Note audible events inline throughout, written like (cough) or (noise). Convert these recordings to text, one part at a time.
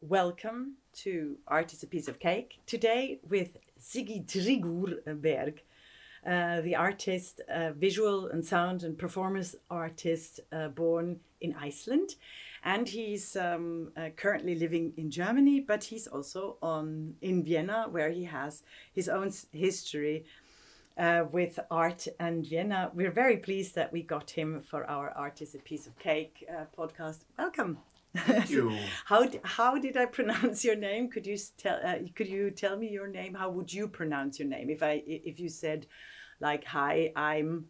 Welcome to Art is a Piece of Cake. Today with Siggy Trigurberg, uh, the artist, uh, visual and sound and performance artist uh, born in Iceland. And he's um, uh, currently living in Germany, but he's also on, in Vienna, where he has his own history uh, with art and Vienna. We're very pleased that we got him for our Art is a Piece of Cake uh, podcast. Welcome. Thank (laughs) you. how how did I pronounce your name? Could you tell uh, could you tell me your name? How would you pronounce your name if I if you said like hi I'm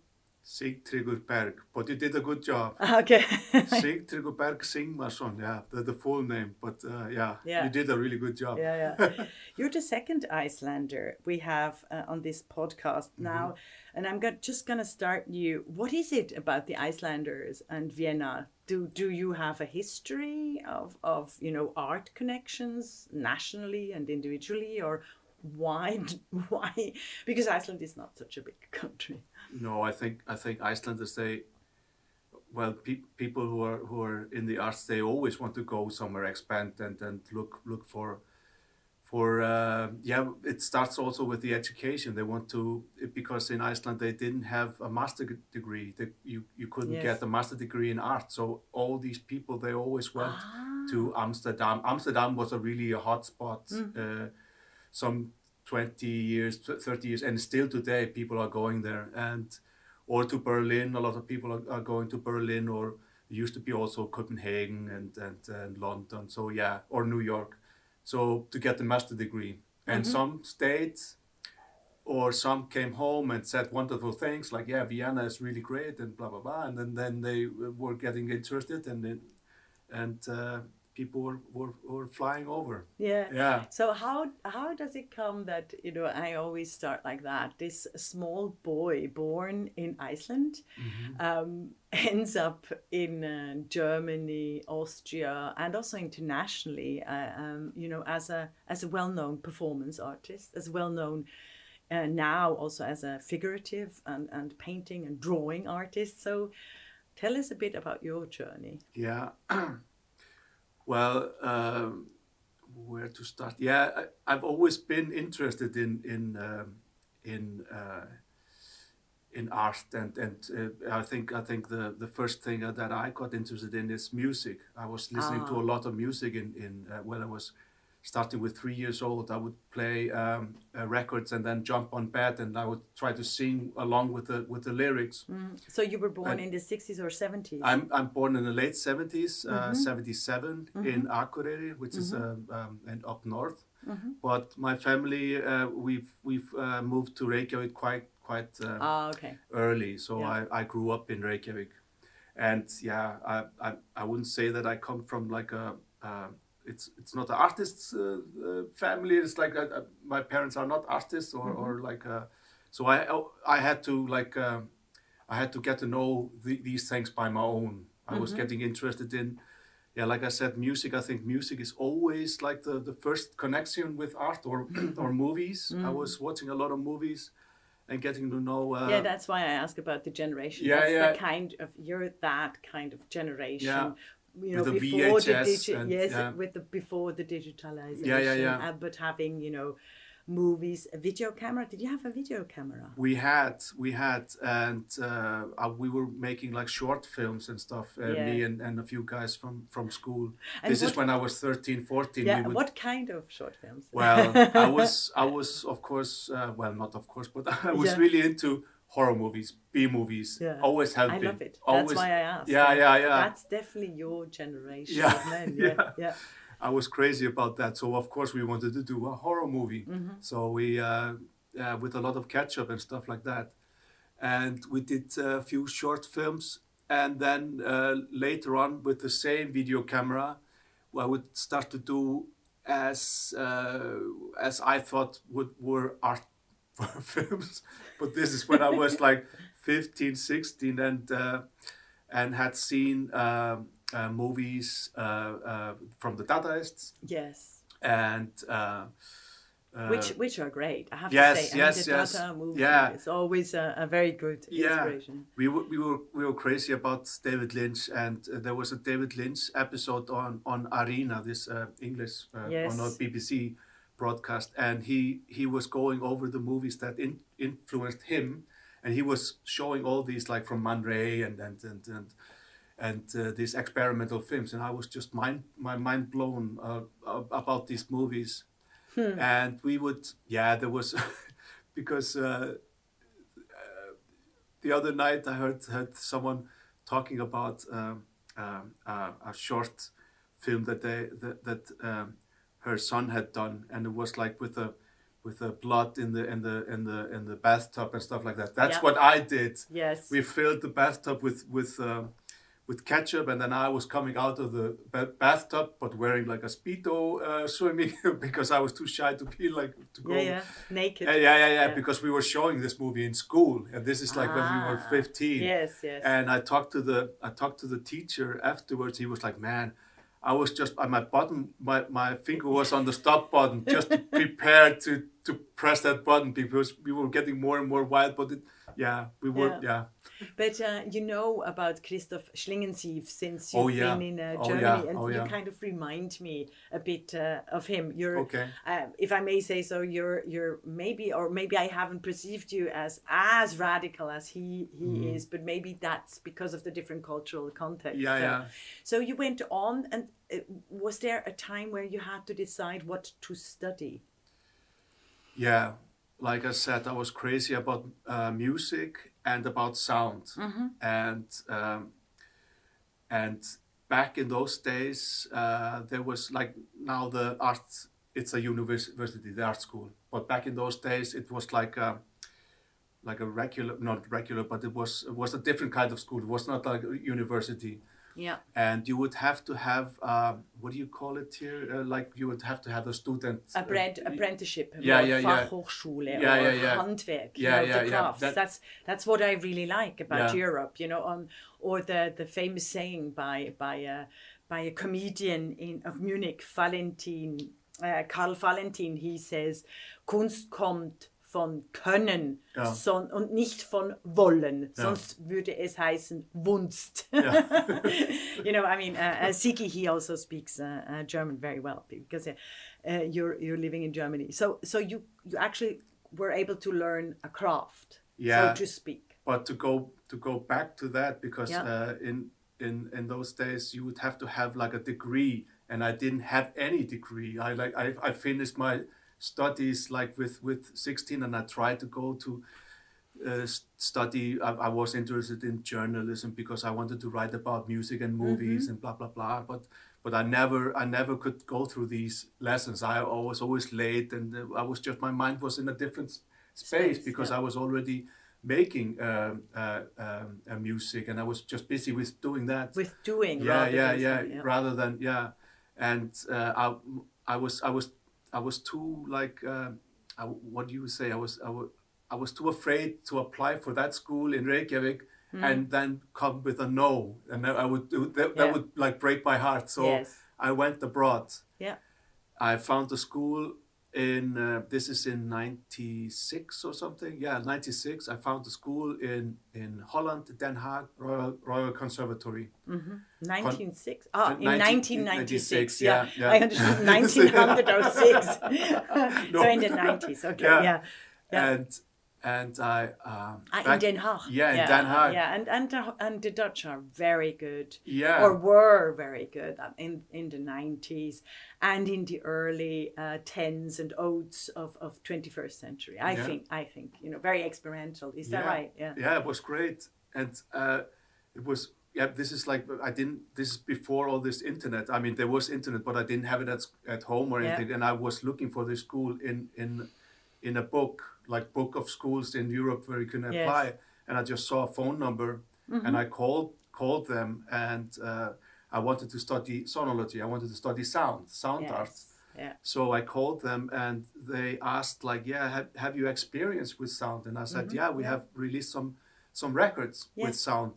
Sigtryggur Berg, but you did a good job. (laughs) okay (laughs) Sigtryggur Berg Sigmarsson, yeah, the, the full name, but uh, yeah, Yeah. you did a really good job. yeah yeah (laughs) you're the second Icelander we have uh, on this podcast Mm-hmm. now and I'm go- just gonna start you. What is it about the Icelanders and Vienna? Do do you have a history of of you know art connections nationally and individually or why why because Iceland is not such a big country. No, I think I think Icelanders they, well, pe- people who are who are in the arts they always want to go somewhere, expand and and look look for, for uh, yeah. It starts also with the education. They want to because in Iceland they didn't have a master degree. They, you you couldn't Yes. get a master degree in art. So all these people they always went Ah. to Amsterdam. Amsterdam was a really a hot spot. Mm. Uh, some 20 years, 30 years, and still today people are going there. And or to Berlin, a lot of people are, are going to Berlin, or used to be also Copenhagen and, and, and London. So yeah, or New York. So to get the master degree, and Mhm. some states. Or some came home and said wonderful things like, "Yeah, Vienna is really great," and blah blah blah. And then, then they were getting interested, and then, and uh, people were, were, were flying over. Yeah. Yeah. So how how does it come that you know I always start like that? This small boy born in Iceland um, (laughs) ends up in uh, Germany, Austria, and also internationally. Uh, um, you know, as a as a well known performance artist, as well known. Uh, now also as a figurative and, and painting and drawing artist. So tell us a bit about your journey. Yeah. (clears throat) well, um, where to start? Yeah, I, I've always been interested in in um, in uh, in art, and and uh, I think I think the the first thing that I got interested in is music. I was listening to Ah. a lot of music in in uh, when I was starting with three years old. I would play um, uh, records and then jump on bed, and I would try to sing along with the with the lyrics. So you were born And- in the 60s or 70s? I'm, I'm born in the late 70s, uh, Mm-hmm. 77 in Akureyri, which is um, um, and up north. Mm-hmm. But my family, uh, we've we've uh, moved to Reykjavik quite quite uh, Ah, okay. early, so Yeah. I, I grew up in Reykjavik, and yeah, I, I, I wouldn't say that I come from like a uh, it's it's not an artist's uh, uh, family. It's like uh uh my parents are not artists or, or like uh, so I I had to like uh, I had to get to know the, these things by my own. I was getting interested in yeah, like I said, music. I think music is always like the, the first connection with art or (clears throat) (clears throat) or movies. I was watching a lot of movies and getting to know. Uh, yeah, that's why I ask about the generation. Yeah, that's yeah. the kind of you're that kind of generation. Yeah. You know, the before the digi- and- yes, yeah. with the before the digitalization. Yeah, yeah, yeah. uh, but having you know, movies, a video camera. Did you have a video camera? We had, we had, and uh, uh, we were making like short films and stuff. Uh, Me and, and a few guys from from school. And this is when I was 13, 14. Yeah. we would, What kind of short films? Well, I was, (laughs) I was, of course, uh, well, not of course, but (laughs) I was Yeah. really into horror movies, B movies. Yeah. Always have I been. love it. That's Always, why I asked. Yeah, yeah, yeah. That's definitely your generation Yeah, of men. (laughs) Yeah, yeah. yeah. I was crazy about that. So of course we wanted to do a horror movie. Mm-hmm. So we, uh, uh, with a lot of ketchup and stuff like that, and we did a few short films. And then uh, later on, with the same video camera, I would start to do as uh, as I thought would were art (laughs) films. But this is when I was (laughs) like 15, 16, and uh, and had seen um uh, movies uh, uh, from the Dadaists Yes. and uh, uh, which which are great. I have yes, to say. I yes, mean, the yes. Movie Yeah. is always a, a very good Yeah. inspiration. we were, we were we were crazy about David Lynch, and uh, there was a David Lynch episode on on Arena, this uh, English uh, Yes. on BBC broadcast, and he he was going over the movies that in, influenced him, and he was showing all these like from Man Ray and and and and, and uh, these experimental films, and I was just mind my mind blown uh, about these movies, and we would yeah there was (laughs) because. Uh, the other night I heard heard someone talking about um, um, uh, a short film that they that, that um, her son had done, and it was like with the with the blood in the in the in the in the bathtub and stuff like that. That's Yeah. what I did. Yes. We filled the bathtub with with um with ketchup, and then I was coming out of the ba- bathtub, but wearing like a speedo uh, swimming (laughs) because I was too shy to be like to go. yeah, yeah. Naked. Yeah, yeah, yeah, yeah, Yeah. Because we were showing this movie in school, and this is like when we were Ah, fifteen. Yes, yes. And I talked to the I talked to the teacher afterwards. He was like, "Man, I was just uh, my button, my, my finger was on the stop button, just to (laughs) prepare to to press that button because we were getting more and more wild. But it, yeah, we were, Yeah. But uh, you know about Christoph Schlingensief since Oh, you've yeah. been in uh, Oh, Germany, yeah. and Oh, you kind of remind me a bit uh, of him. You're, Okay. uh, if I may say so, you're you're maybe or maybe I haven't perceived you as as radical as he he Mm-hmm. is, but maybe that's because of the different cultural context. Yeah, so, yeah. So you went on, and uh, was there a time where you had to decide what to study? yeah. Like I said, I was crazy about uh, music and about sound, and um, and back in those days, uh, there was like now the art. It's a university, the art school. But back in those days, it was like a, like a regular, not regular, but it was it was a different kind of school. It was not like a university, Yeah. and you would have to have uh, what do you call it here? Uh, like you would have to have a student. a uh, apprenticeship Yeah, yeah, yeah. Fachhochschule Yeah, or yeah, yeah. Handwerk, you Yeah, know, yeah, the yeah. crafts. That- that's that's what I really like about Yeah. Europe, you know, um, or the the famous saying by by a by a comedian in of Munich, Valentin, uh, Karl Valentin. He says, Kunst kommt von Können Ja. son, und nicht von Wollen, sonst würde es heißen Wunst. Ja. (laughs) you know, I mean, uh, uh, Siki, he also speaks uh, uh, German very well because uh, uh, you're you're living in Germany. So so you you actually were able to learn a craft, Yeah. so to speak. but to go to go back to that because Yeah. uh, in in in those days you would have to have like a degree and i didn't have any degree i like i, I finished my studies like with with 16 and i tried to go to uh, study I, I was interested in journalism because i wanted to write about music and movies and blah blah blah but but i never i never could go through these lessons. I was always late and uh, i was just my mind was in a different space, Space, because yeah. i was already making um, uh, um, uh, music and i was just busy with doing that. With doing, yeah rather yeah than yeah saying, rather than yeah. And uh, I, I was i was i was too like uh, I, what do you say i was I I was too afraid to apply for that school in reykjavik and then come with a no and I would do that, that Mm. Would like break my heart so Yes. i went abroad Yeah. i found a school in uh, this is in 96 or something yeah 96 i found a school in in holland den haag royal royal conservatory 1906. Ah, in 19- 1996. Yeah, yeah, yeah. I understood (laughs) 1906. (laughs) No. so in the 90s. Okay, Yeah. yeah. Yeah. and and i um Ah, in Den Haag. yeah in den haag Yeah, and and the, and the Dutch are very good. Yeah. Or were very good um, in in the nineties and in the early uh, tens and oats of, of twenty first century. I Yeah. think I think you know very experimental. Is that right? Yeah. yeah it was great and uh it was yeah this is like i didn't this is before all this internet i mean there was internet but i didn't have it at, at home or Yeah. anything and i was looking for this school in in in a book like book of schools in europe where you can Yes. Mm-hmm. apply and i just saw a phone number and i called called them and uh, i wanted to study sonology i wanted to study sound sound art Yes. Yeah. so I called them and they asked like, yeah, have, have you experience with sound? And I said, yeah, we have released some some records Yeah. with sound.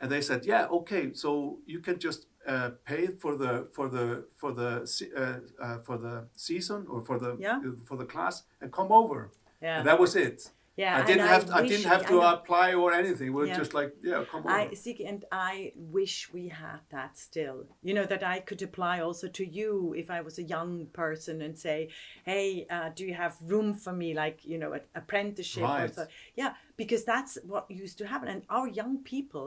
And they said, yeah, okay, so you can just uh, pay for the for the for the uh, uh, for the season or for the Yeah. for the class and come over. Yeah. And that was it. yeah. I didn't have I wish- didn't have to apply or anything. We are Yeah. just like yeah, come over. I see, and I wish we had that still. You know that I could apply also to you if I was a young person and say, "Hey, uh, do you have room for me, like you know, an apprenticeship or so?" Yeah, because that's what used to happen. And our young people,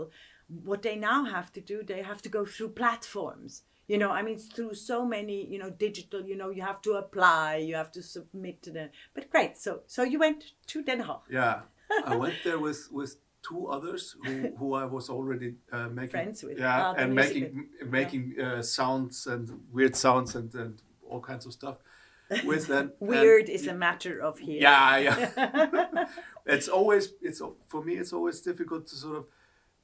what they now have to do, they have to go through platforms. You know, I mean, through so many, you know, digital. You know, you have to apply, you have to submit to the. But great. So, so you went to Den Haag. Yeah, (laughs) I went there with with two others who, who I was already uh, making Friends with. Yeah, Ah, and making m- making uh, sounds and weird sounds and, and all kinds of stuff with them. (laughs) And- Weird is a matter of here. Yeah, yeah. (laughs) it's always it's for me. It's always difficult to sort of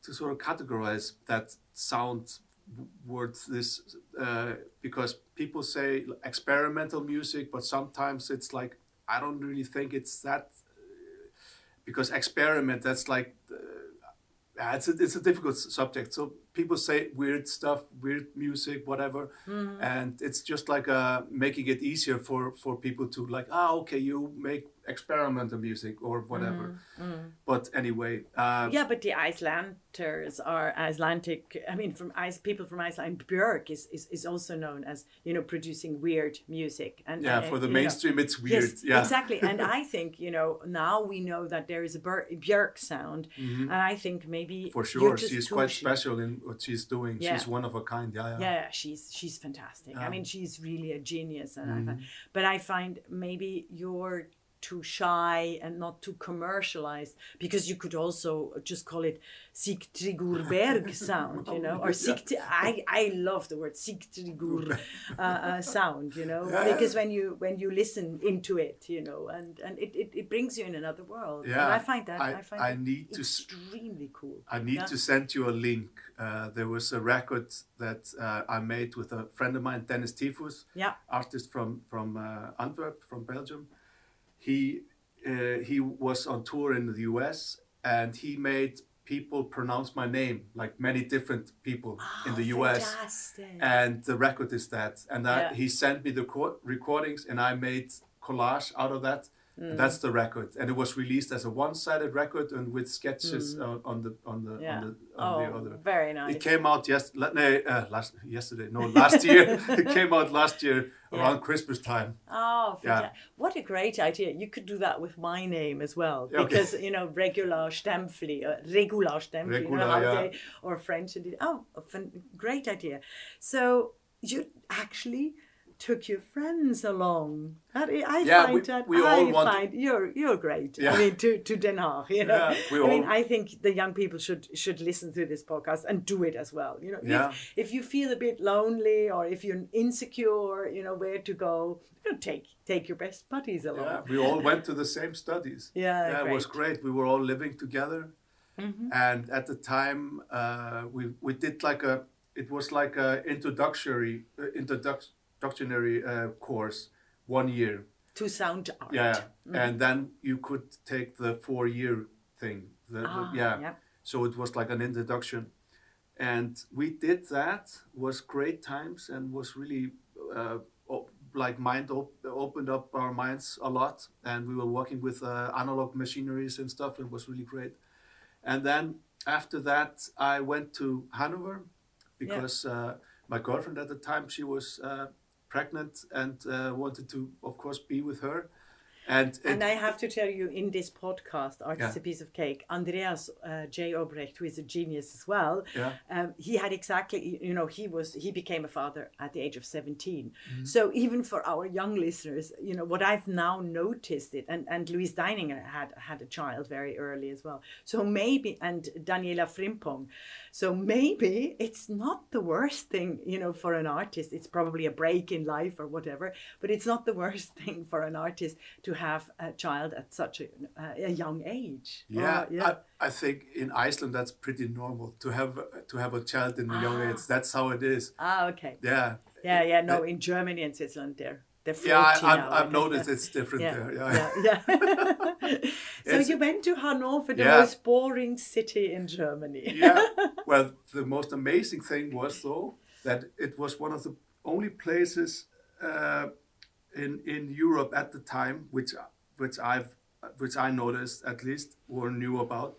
to sort of categorize that sound w- word this uh, because people say experimental music, but sometimes it's like I don't really think it's that uh, because experiment that's like uh, it's a, it's a difficult subject. So people say weird stuff, weird music, whatever, and it's just like uh, making it easier for for people to like, ah, okay, you make experimental music or whatever. But anyway, uh, Yeah, but the Icelanders are Icelandic. I mean, from Ice people from Iceland, Björk is, is, is also known as you know producing weird music. And yeah, and, for the you know, mainstream, it's weird. Yes, yeah, exactly. And (laughs) I think you know now we know that there is a Björk sound, and I think maybe Mm-hmm. for sure. She's quite sh- special in what she's doing. Yeah. She's one of a kind. Yeah, yeah. Yeah, she's she's fantastic. I mean, she's really a genius, and Mm-hmm. find, but I find maybe you're too shy and not too commercialized because you could also just call it Sigtryggur Berg (laughs) sound, you know, or Sigt. I I love the word Sigtryggur (laughs) uh, uh, sound, you know, Yeah. because when you when you listen into it, you know, and and it, it, it brings you in another world. Yeah, and I find that I- I, find I need to extremely cool. I need Yeah. to send you a link. Uh, there was a record that uh, I made with a friend of mine, Dennis Tyfus, Yeah. artist from from uh, Antwerp, from Belgium. He uh, he was on tour in the U.S. and he made people pronounce my name like many different people in the U.S. Oh, Fantastic. And the record is that. And I, Yeah. he sent me the co- recordings, and I made collage out of that. Mm. That's the record, and it was released as a one-sided record and with sketches uh, on the on the Mm. yeah. on the on the oh, other. very nice. It came out yes, no, uh, last yesterday. No, last year. (laughs) (laughs) it came out last year around Christmas time. Oh, Yeah. what a great idea! You could do that with my name as well, Yeah, okay. because you know Regula Stämpfli, uh, Regula Stämpfli, you know yeah. or French oh, great idea. So you actually took your friends along. I I Yeah, find we- that we all I want- find you're you're great. I mean, to to Den Haag, you know. Yeah, we I mean, I think the young people should should listen to this podcast and do it as well. You know, Yeah. if, if you feel a bit lonely or if you're insecure, you know where to go, you know, take take your best buddies along. Yeah, we all went to the same studies. Yeah, yeah, it was great. We were all living together, Mm-hmm. and at the time, uh, we we did like a it was like a introductory uh, introductionary uh, course, one year. To sound art. Yeah, and then you could take the four year thing. The, the- Ah, yeah. yeah. so it was like an introduction, and we did that. Was great times and was really. Uh, op- like mind op- opened up our minds a lot and we were working with uh, analog machineries and stuff it was really great and then after that i went to hanover because uh, my girlfriend at the time she was uh, pregnant and uh, wanted to of course be with her and, it, And I have to tell you, in this podcast, Art is a Piece of Cake, Andreas uh, J. Obrecht, who is a genius as well, Yeah. um, he had exactly, you know, he was, he became a father at the age of 17. Mm-hmm. So even for our young listeners, you know, what I've now noticed it, and, and Louise Deininger had, had a child very early as well. So maybe, and Daniela Frimpong. So maybe it's not the worst thing, you know, for an artist. It's probably a break in life or whatever, but it's not the worst (laughs) thing for an artist to have a child at such a, a young age. yeah, yeah. I, I think in iceland that's pretty normal to have to have a child in a young Ah. age that's how it is ah, okay. yeah Yeah, yeah. No, in Germany and Switzerland, they're they're 40 yeah I, I've noticed it's different Yeah, there yeah, yeah, yeah. (laughs) so you went to Hanover, the Yeah. most boring city in Germany. yeah. (laughs) Well, the most amazing thing was though that it was one of the only places uh, in in Europe at the time, which which I've which I noticed at least or knew about,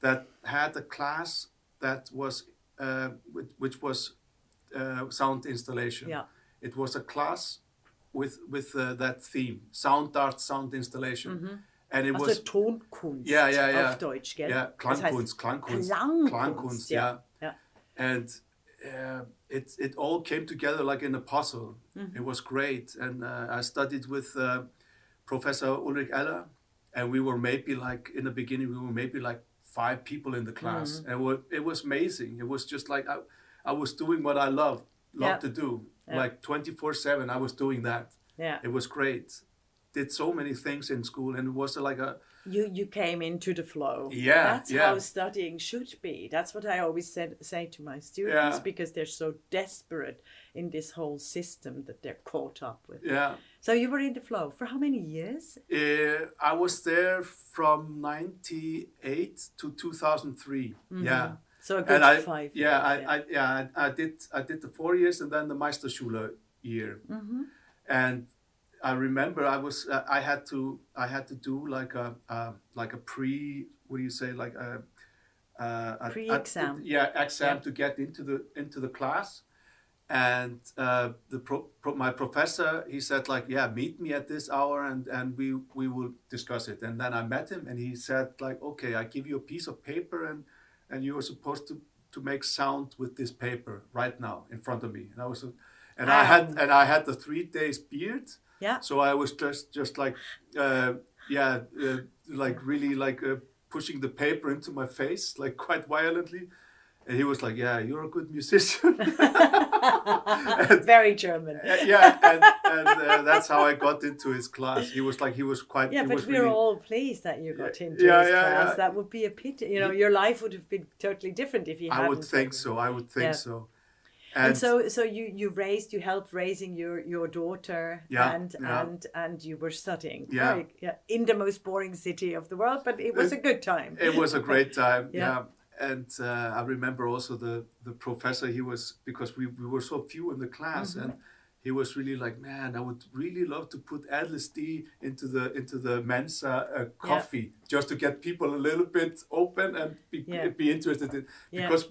that had a class that was uh, which, which was uh, sound installation. Yeah. It was a class with with uh, that theme, sound art, sound installation, and it Also was a Tonkunst Yeah, ja, ja. auf Deutsch, gell? yeah, Das heißt Klangkunst, Klangkunst, Klangkunst, Klangkunst, yeah. Ja. and uh, it it all came together like in a puzzle. Mm-hmm. It was great, and uh, I studied with uh, Professor Ulrich Eller, and we were maybe like in the beginning we were maybe like five people in the class, Mm-hmm. and it was, it was amazing. It was just like I, I was doing what I love love Yeah. to do, Yeah. like twenty four seven. I was doing that. Yeah. It was great. Did so many things in school, and it was like a You you came into the flow. Yeah, That's yeah. how studying should be. That's what I always said say to my students Yeah. because they're so desperate in this whole system that they're caught up with. yeah. So you were in the flow for how many years? Uh, I was there from '98 to 2003. Yeah, So a good and I five yeah years. I, I yeah I, I did I did the four years and then the Meisterschule year, Mm-hmm. and I remember I was uh, I had to I had to do like a uh, like a pre what do you say like a, uh, a- a- Pre-exam. yeah exam Yeah. to get into the into the class and uh, the pro, pro, my professor he said like yeah meet me at this hour and and we we will discuss it and then i met him and he said like okay i give you a piece of paper and and you were supposed to to make sound with this paper right now in front of me. And i was and i had and i had the three days beard. Yeah. so i was just just like uh, yeah uh, like really like uh, pushing the paper into my face like quite violently and he was like yeah you're a good musician (laughs) Very German. yeah, and, and uh, that's how I got into his class. He was like, he was quite. Yeah, but we're really, all pleased that you got into yeah, his yeah, class. yeah. That would be a pity. You know, your life would have been totally different if you I would think so. I would think so. And, so, so you you raised, you helped raising your your daughter, and and and you were studying. Yeah. Very, yeah, in the most boring city of the world, but it was a good time. it was a great time. (laughs) Yeah. Yeah. And uh, I remember also the the professor. He was because we, we were so few in the class, Mm-hmm. and he was really like, man, I would really love to put LSD into the into the Mensa uh, coffee just to get people a little bit open and be, Yeah. be interested in Yeah. because.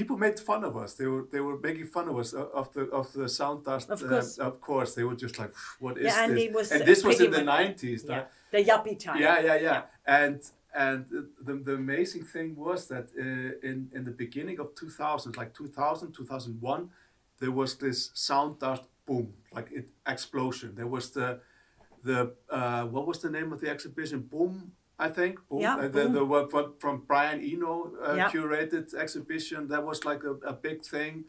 People made fun of us. They were they were making fun of us uh, of the of the sound dust. Of course. uh, of course, they were just like, "What is Yeah, and this?" was, and uh, this was in the nineties. Yeah, the yuppie time. Yeah, yeah, yeah. And and the, the amazing thing was that uh, in in the beginning of 2000, like 2000, 2001, there was this sound art boom, like it explosion. There was the the uh, what was the name of the exhibition? Boom, I think. Boom. Yeah, Uh, the, the from Brian Eno uh, Yeah. curated exhibition. That was like a, a big thing.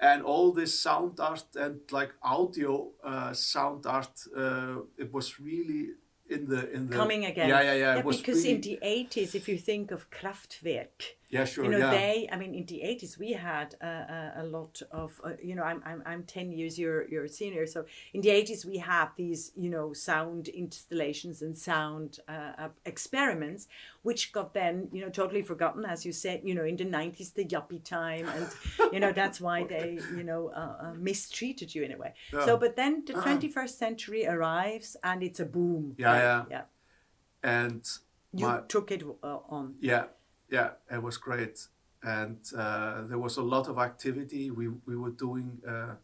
And all this sound art and like audio uh, sound art, uh, it was really in the in the Coming again. Yeah, yeah, yeah. Was because in the 80s, if you think of Kraftwerk, yeah, sure, you know yeah. they i mean in the 80s we had uh, a lot of uh, you know I'm, I'm i'm 10 years your your senior so in the 80s we had these you know sound installations and sound uh, uh, experiments which got then you know totally forgotten as you said you know in the 90s the yuppie time and you know that's why (laughs) they you know uh, uh, mistreated you in a way. So but then the 21st century arrives and it's a boom Yeah, yeah. yeah. And you my, took it uh, on. Yeah, yeah, it was great. And uh, there was a lot of activity. We we were doing uh,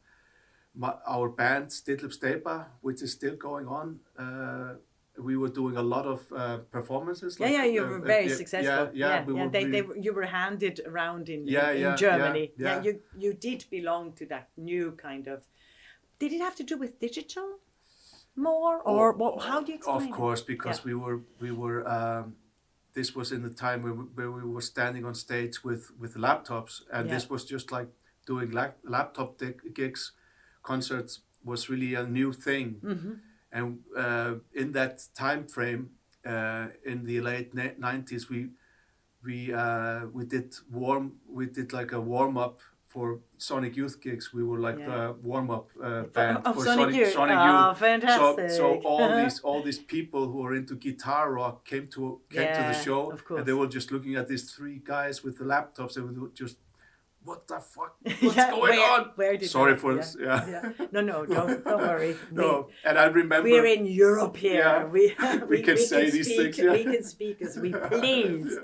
my, our band Stilluppsteypa, which is still going on. Uh, we were doing a lot of uh, performances. Yeah, like, yeah, you uh, were uh, very yeah, successful. Yeah, yeah, we were they, they, were- you were handed around in, Yeah, in, yeah, in Germany. yeah, yeah. you you did belong to that new kind of. Did it have to do with digital more, or what? How do you explain? Of course, because we were we were. Um, this was in the time where we, where we were standing on stage with with laptops, and Yeah. this was just like doing lap, laptop gigs, concerts was really a new thing, Mm-hmm. and uh, in that time frame, uh, in the late nineties, we we uh, we did warm we did like a warm up for Sonic Youth gigs. We were like Yeah. the warm up uh, band of for Sonic Youth. Sonic Oh, Youth. So, fantastic. so all (laughs) these all these people who are into guitar rock came to came to the show, and they were just looking at these three guys with the laptops. They were just what the fuck? (laughs) What's Yeah, going where- on? where did Sorry that- for yeah, this. Yeah. (laughs) No, no, don't, don't worry. (laughs) no, and I remember. We, are in Europe here. Yeah. We, We can say these speak, things, yeah. We can speak as we please.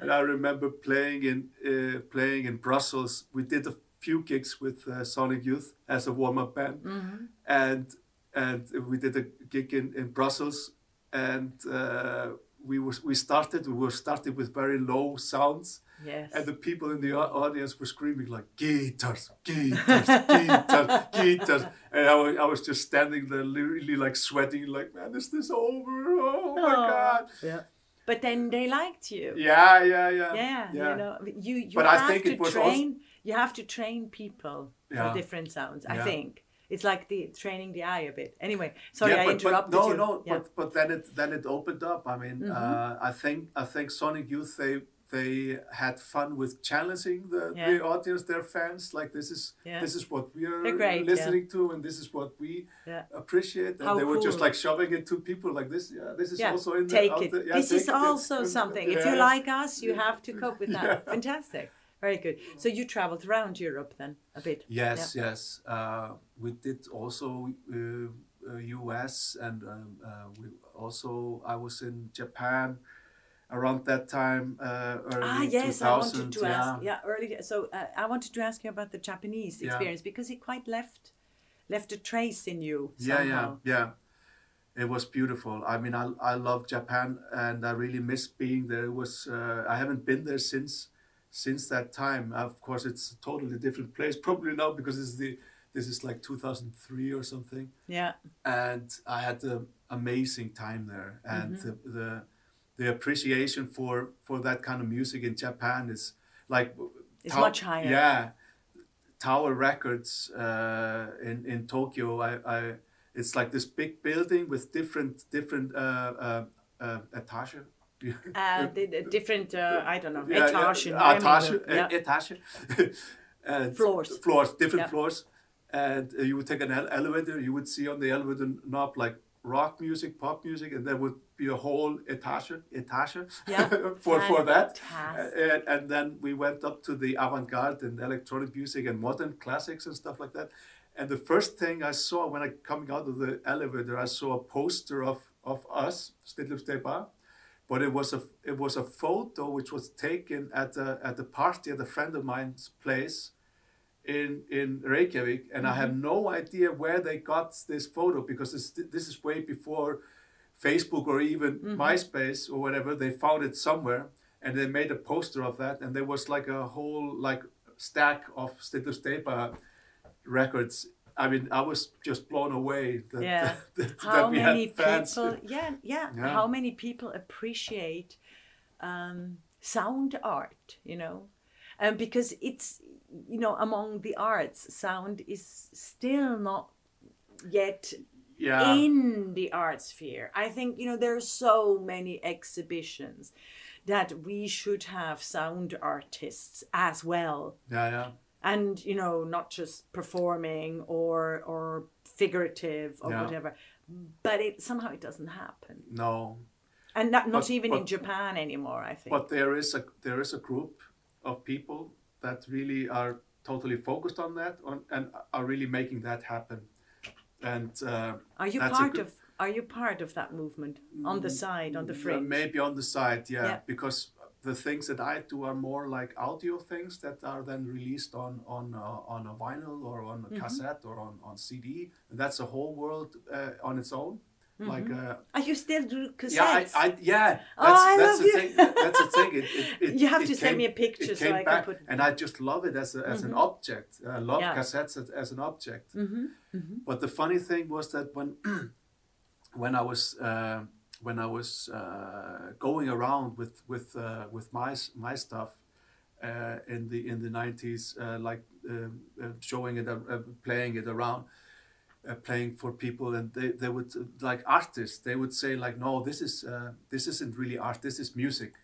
And I remember playing in uh, playing in Brussels. We did a few gigs with uh, Sonic Youth as a warm up band, Mm-hmm. and and we did a gig in, in Brussels, and uh, we was we started we were started with very low sounds, yes. and the people in the audience were screaming like guitars, guitars, guitars, (laughs) guitars, and I was, I was just standing there literally like sweating like man is this over? Oh my Aw. god! Yeah. But then they liked you. Yeah, yeah, yeah. Yeah, you know, you you But I have think to it was also- train. You have to train people Yeah. for different sounds. I think it's like the training the eye a bit. Anyway, sorry, yeah, I interrupted but no, you. no, yeah. Mm-hmm. but but then it then it opened up. I mean, uh, I think I think Sonic Youth they they had fun with challenging the, Yeah. the audience, their fans. Like this is Yeah. this is what we are great, yeah. listening to, and this is what we Yeah. appreciate. And How they were just like shoving it to people like this. Yeah, this is yeah, also in take the, it. there. Yeah, this is also It's- something. If you like us, you have to cope with that. (laughs) Yeah. Fantastic. Very good. So you traveled around Europe then a bit. Yes, yes. Uh, we did also uh, uh, U.S. and um, uh, we also I was in Japan around that time. Uh, early Ah, yes, I 2000, wanted to yeah. ask. Yeah, early. So uh, I wanted to ask you about the Japanese Yeah. experience because it quite left left a trace in you Yeah, somehow. yeah, yeah. It was beautiful. I mean, I I love Japan, and I really miss being there. It was uh, I haven't been there since since that time. Of course, it's a totally different place probably now because it's the this is like 2003 or something. Yeah. and I had an amazing time there. And Mm-hmm. the, the the appreciation for for that kind of music in Japan is like It's much higher. Yeah, Tower Records uh, in in Tokyo. I, I it's like this big building with different different uh, uh, uh, etage. (laughs) Uh, the, the different, uh, I don't know, Yeah, etage. yeah, etage, (laughs) etage. and Floors. floors, different Yeah. floors, and uh, you would take an elevator. You would see on the elevator knob like rock music, pop music, and there would be a whole etage, etage Yeah. (laughs) for for that. And, and then we went up to the avant-garde and electronic music and modern classics and stuff like that. And the first thing I saw when I coming out of the elevator, I saw a poster of of us, Stilluppsteypa, but it was a it was a photo which was taken at a at a party at a friend of mine's place in in Reykjavik, and I have mm-hmm. no idea where they got this photo because this this is way before Facebook or even MySpace or whatever. They found it somewhere, and they made a poster of that, and there was like a whole like stack of Stilluppsteypa records. I mean, I was just blown away that, Yeah. (laughs) that, how that we many had fans. people yeah, yeah Yeah. how many people appreciate um, sound art you know um, because it's you know among the arts sound is still not yet Yeah, in the art sphere i think you know there are so many exhibitions that we should have sound artists as well yeah, yeah. and you know not just performing or or figurative or Yeah. whatever but it somehow it doesn't happen No, and not, not But- even in japan anymore i think but there is a there is a group of people that really are totally focused on that on, and are really making that happen. And uh, are you part of are you part of that movement? On the side on the fringe? maybe on the side, yeah, Yeah. because the things that I do are more like audio things that are then released on on uh, on a vinyl or on a cassette or on on CD, and that's a whole world uh, on its own. Like uh, are you still do cassettes? yeah, I, I yeah, Oh, I that's love the you. thing. That's the thing. It, it, (laughs) it, You have to send me a picture so came I can put- Mm-hmm. And I just love it as a, as an object. I love Yeah. cassettes as, as an object. Mm-hmm. But the funny thing was that when (clears throat) when I was uh, when I was uh, going around with with uh, with my my stuff uh, in the in the nineties, uh, like um, uh, showing it, uh, uh, playing it around, uh, playing for people, and they, they would like artists. They would say like, no, this is uh, this isn't really art. This is music.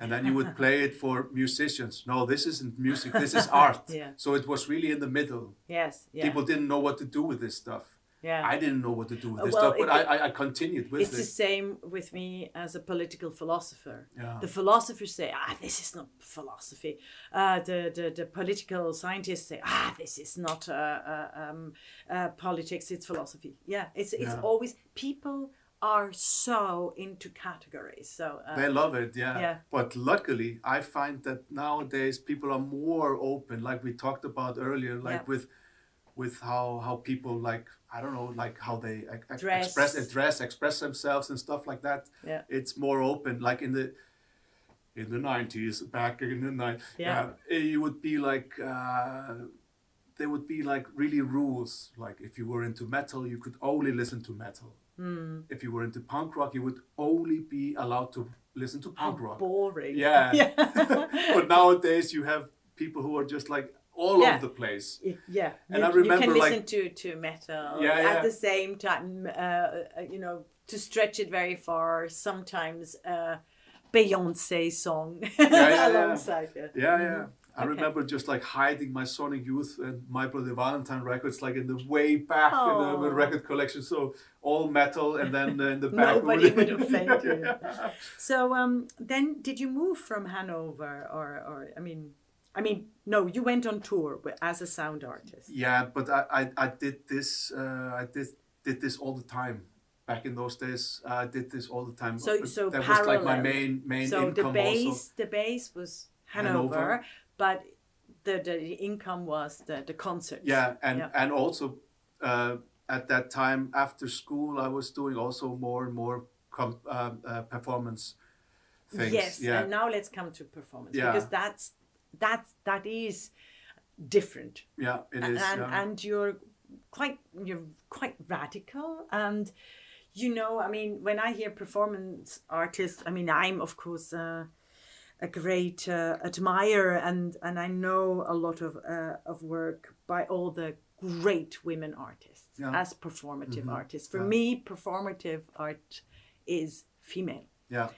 And then you would (laughs) play it for musicians. No, this isn't music. This is (laughs) art. Yeah. So it was really in the middle yes yeah people didn't know what to do with this stuff Yeah. I didn't know what to do with this well, stuff, but it- I, I, continued with it. it's the same with me as a political philosopher. Yeah. The philosophers say, ah, this is not philosophy. Uh, the, the, the political scientists say, ah, this is not uh, uh, um, uh, politics, it's philosophy. Yeah, it's, it's Yeah. always, people are so into categories. So, uh, They love it, yeah. Yeah. But luckily, I find that nowadays people are more open, like we talked about earlier, like Yeah. with with how how people like I don't know, like how they ex- Dress. express dress, express themselves and stuff like that. Yeah. It's more open, like in the in the nineties, back in the night, Yeah. you would be like. Uh, there would be like really rules. Like if you were into metal, you could only listen to metal. Hmm. If you were into punk rock, you would only be allowed to listen to punk rock. boring. Yeah. (laughs) yeah. (laughs) but nowadays you have people who are just like all Yeah. over the place. Yeah, And you, I you remember, can listen to to metal Yeah, at the same time. Uh, uh, you know, to stretch it very far. Sometimes uh, Beyonce song (laughs) yeah, yeah. alongside it. Yeah, yeah. I Okay. remember just like hiding my Sonic Youth and My Bloody Valentine records like in the way back in the, record collection. So all metal and then uh, in the back. Nobody would have fainted. (laughs) So um, then, did you move from Hanover, or, or I mean, I mean, no, you went on tour as a sound artist. Yeah, but I, I, I did this uh, I did did this all the time. Back in those days, I did this all the time. So- so that was like my parallel. main main so the base, also. the base was Hanover, Hanover. but the the income was the the concerts. Yeah, and Yeah. and also uh, at that time after school, I was doing also more and more um, uh, performance things. Yes, yeah, and now let's come to performance Yeah. because that's that's that is different, yeah, it is. and yeah. and you're quite you're quite radical and you know I mean when I hear performance artists I mean I'm of course uh, a great uh, admirer and and I know a lot of uh, of work by all the great women artists Yeah. Mm-hmm. as performative artists for Yeah. me performative art is female yeah,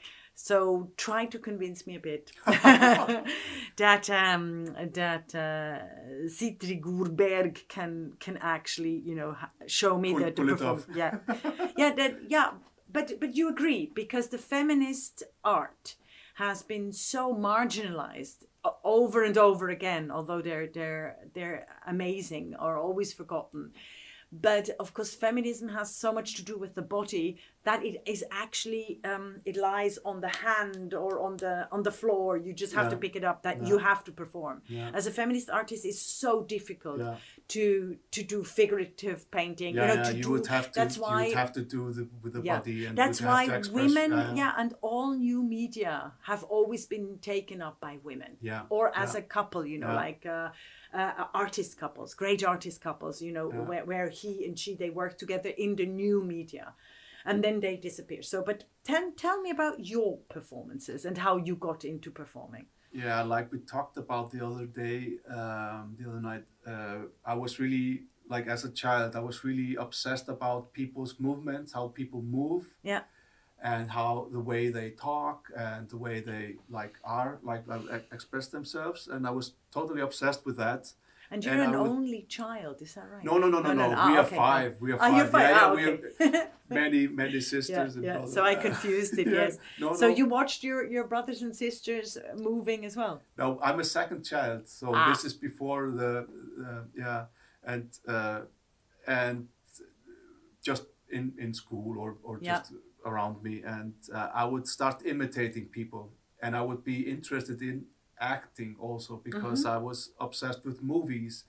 so try to convince me a bit. (laughs) That um, that uh, Sitri Gurberg can can actually you know show me Pull- that the pull perform- yeah. (laughs) Yeah that yeah but but you agree because the feminist art has been so marginalized over and over again although they're they're they're amazing or always forgotten but of course feminism has so much to do with the body that it is actually um, it lies on the hand or on the on the floor you just have to pick it up that you have to perform Yeah. as a feminist artist it's so difficult Yeah. to to do figurative painting yeah. you know yeah, to you do would have to. that's you why would have to do the with the yeah, body, and that's why women, yeah, yeah, and all new media have always been taken up by women, Yeah, or as yeah. a couple, you know, Yeah. like uh, uh, artist couples, great artist couples, you know, Yeah. where, where he and she they work together in the new media, and then they disappear. So, but tell tell me about your performances and how you got into performing. Yeah, like we talked about the other day, um, the other night, uh, I was really like as a child, I was really obsessed about people's movements, how people move, Yeah, and how the way they talk and the way they like are, like uh, e- express themselves, and I was totally obsessed with that. and you're And an would- only child, is that right? No, no, no, no, no. Ah, we are okay. five. We are Ah, five. you're five. Yeah, yeah. Ah, We okay. have many, many yeah, sisters and yeah. brothers. So I confused it. (laughs) Yes. No, So no. you watched your your brothers and sisters moving as well. No, I'm a second child, so Ah. this is before the, uh, yeah, and uh, and just in in school or or Yeah. just around me, and uh, I would start imitating people, and I would be interested in acting also because Mm-hmm. I was obsessed with movies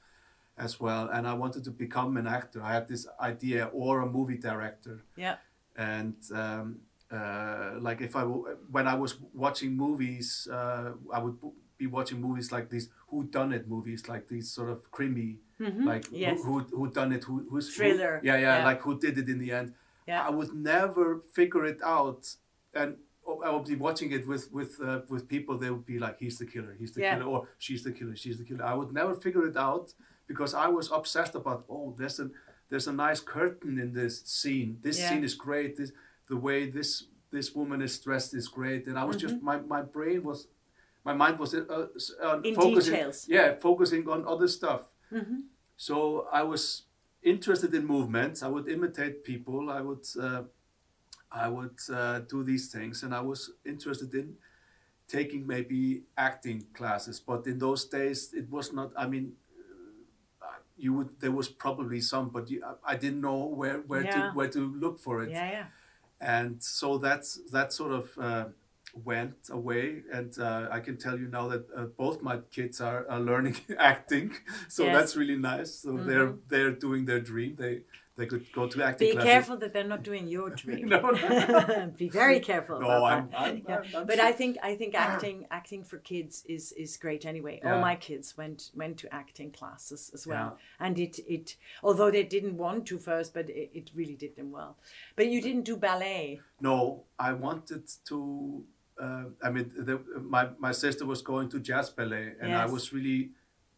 as well, and I wanted to become an actor. I had this idea or a movie director Yeah. and um, uh, like if I w- when I was watching movies, uh, I would be watching movies like these who done it movies, like these sort of creamy, like Mm-hmm. Yes. who, who who done it, who who's who- Thriller, yeah, yeah, yeah. like who did it in the end. Yeah. I would never figure it out, and I would be watching it with with uh, with people. They would be like, "He's the killer. He's the Yeah. killer," or "She's the killer. She's the killer." I would never figure it out because I was obsessed about. Oh, there's a there's a nice curtain in this scene. This Yeah. scene is great. This the way this this woman is dressed is great, and I was just my my brain was. My mind was uh, uh, In focusing, details. yeah, focusing on other stuff. Mm-hmm. So I was interested in movements. I would imitate people. I would uh, I would uh, do these things, and I was interested in taking maybe acting classes. But in those days, it was not. I mean, uh, you would there was probably some, but you, I didn't know where where Yeah. to where to look for it. Yeah, yeah. And so that's that sort of uh, went away. And uh, I can tell you now that uh, both my kids are, are learning (laughs) acting, so Yes. that's really nice. So they're Mhm. they're doing their dream. They they could go to acting Be classes. careful that they're not doing your (laughs) dream. No, no. (laughs) Be very careful No, about I'm- that. I'm- Yeah. I'm- but I think I think acting acting for kids is is great anyway. All my kids went went to acting classes as well, Yeah. and it it although they didn't want to first, but it, it really did them well. But you didn't do ballet. No, I wanted to. Uh, I mean, the, my my sister was going to jazz ballet, and I was really,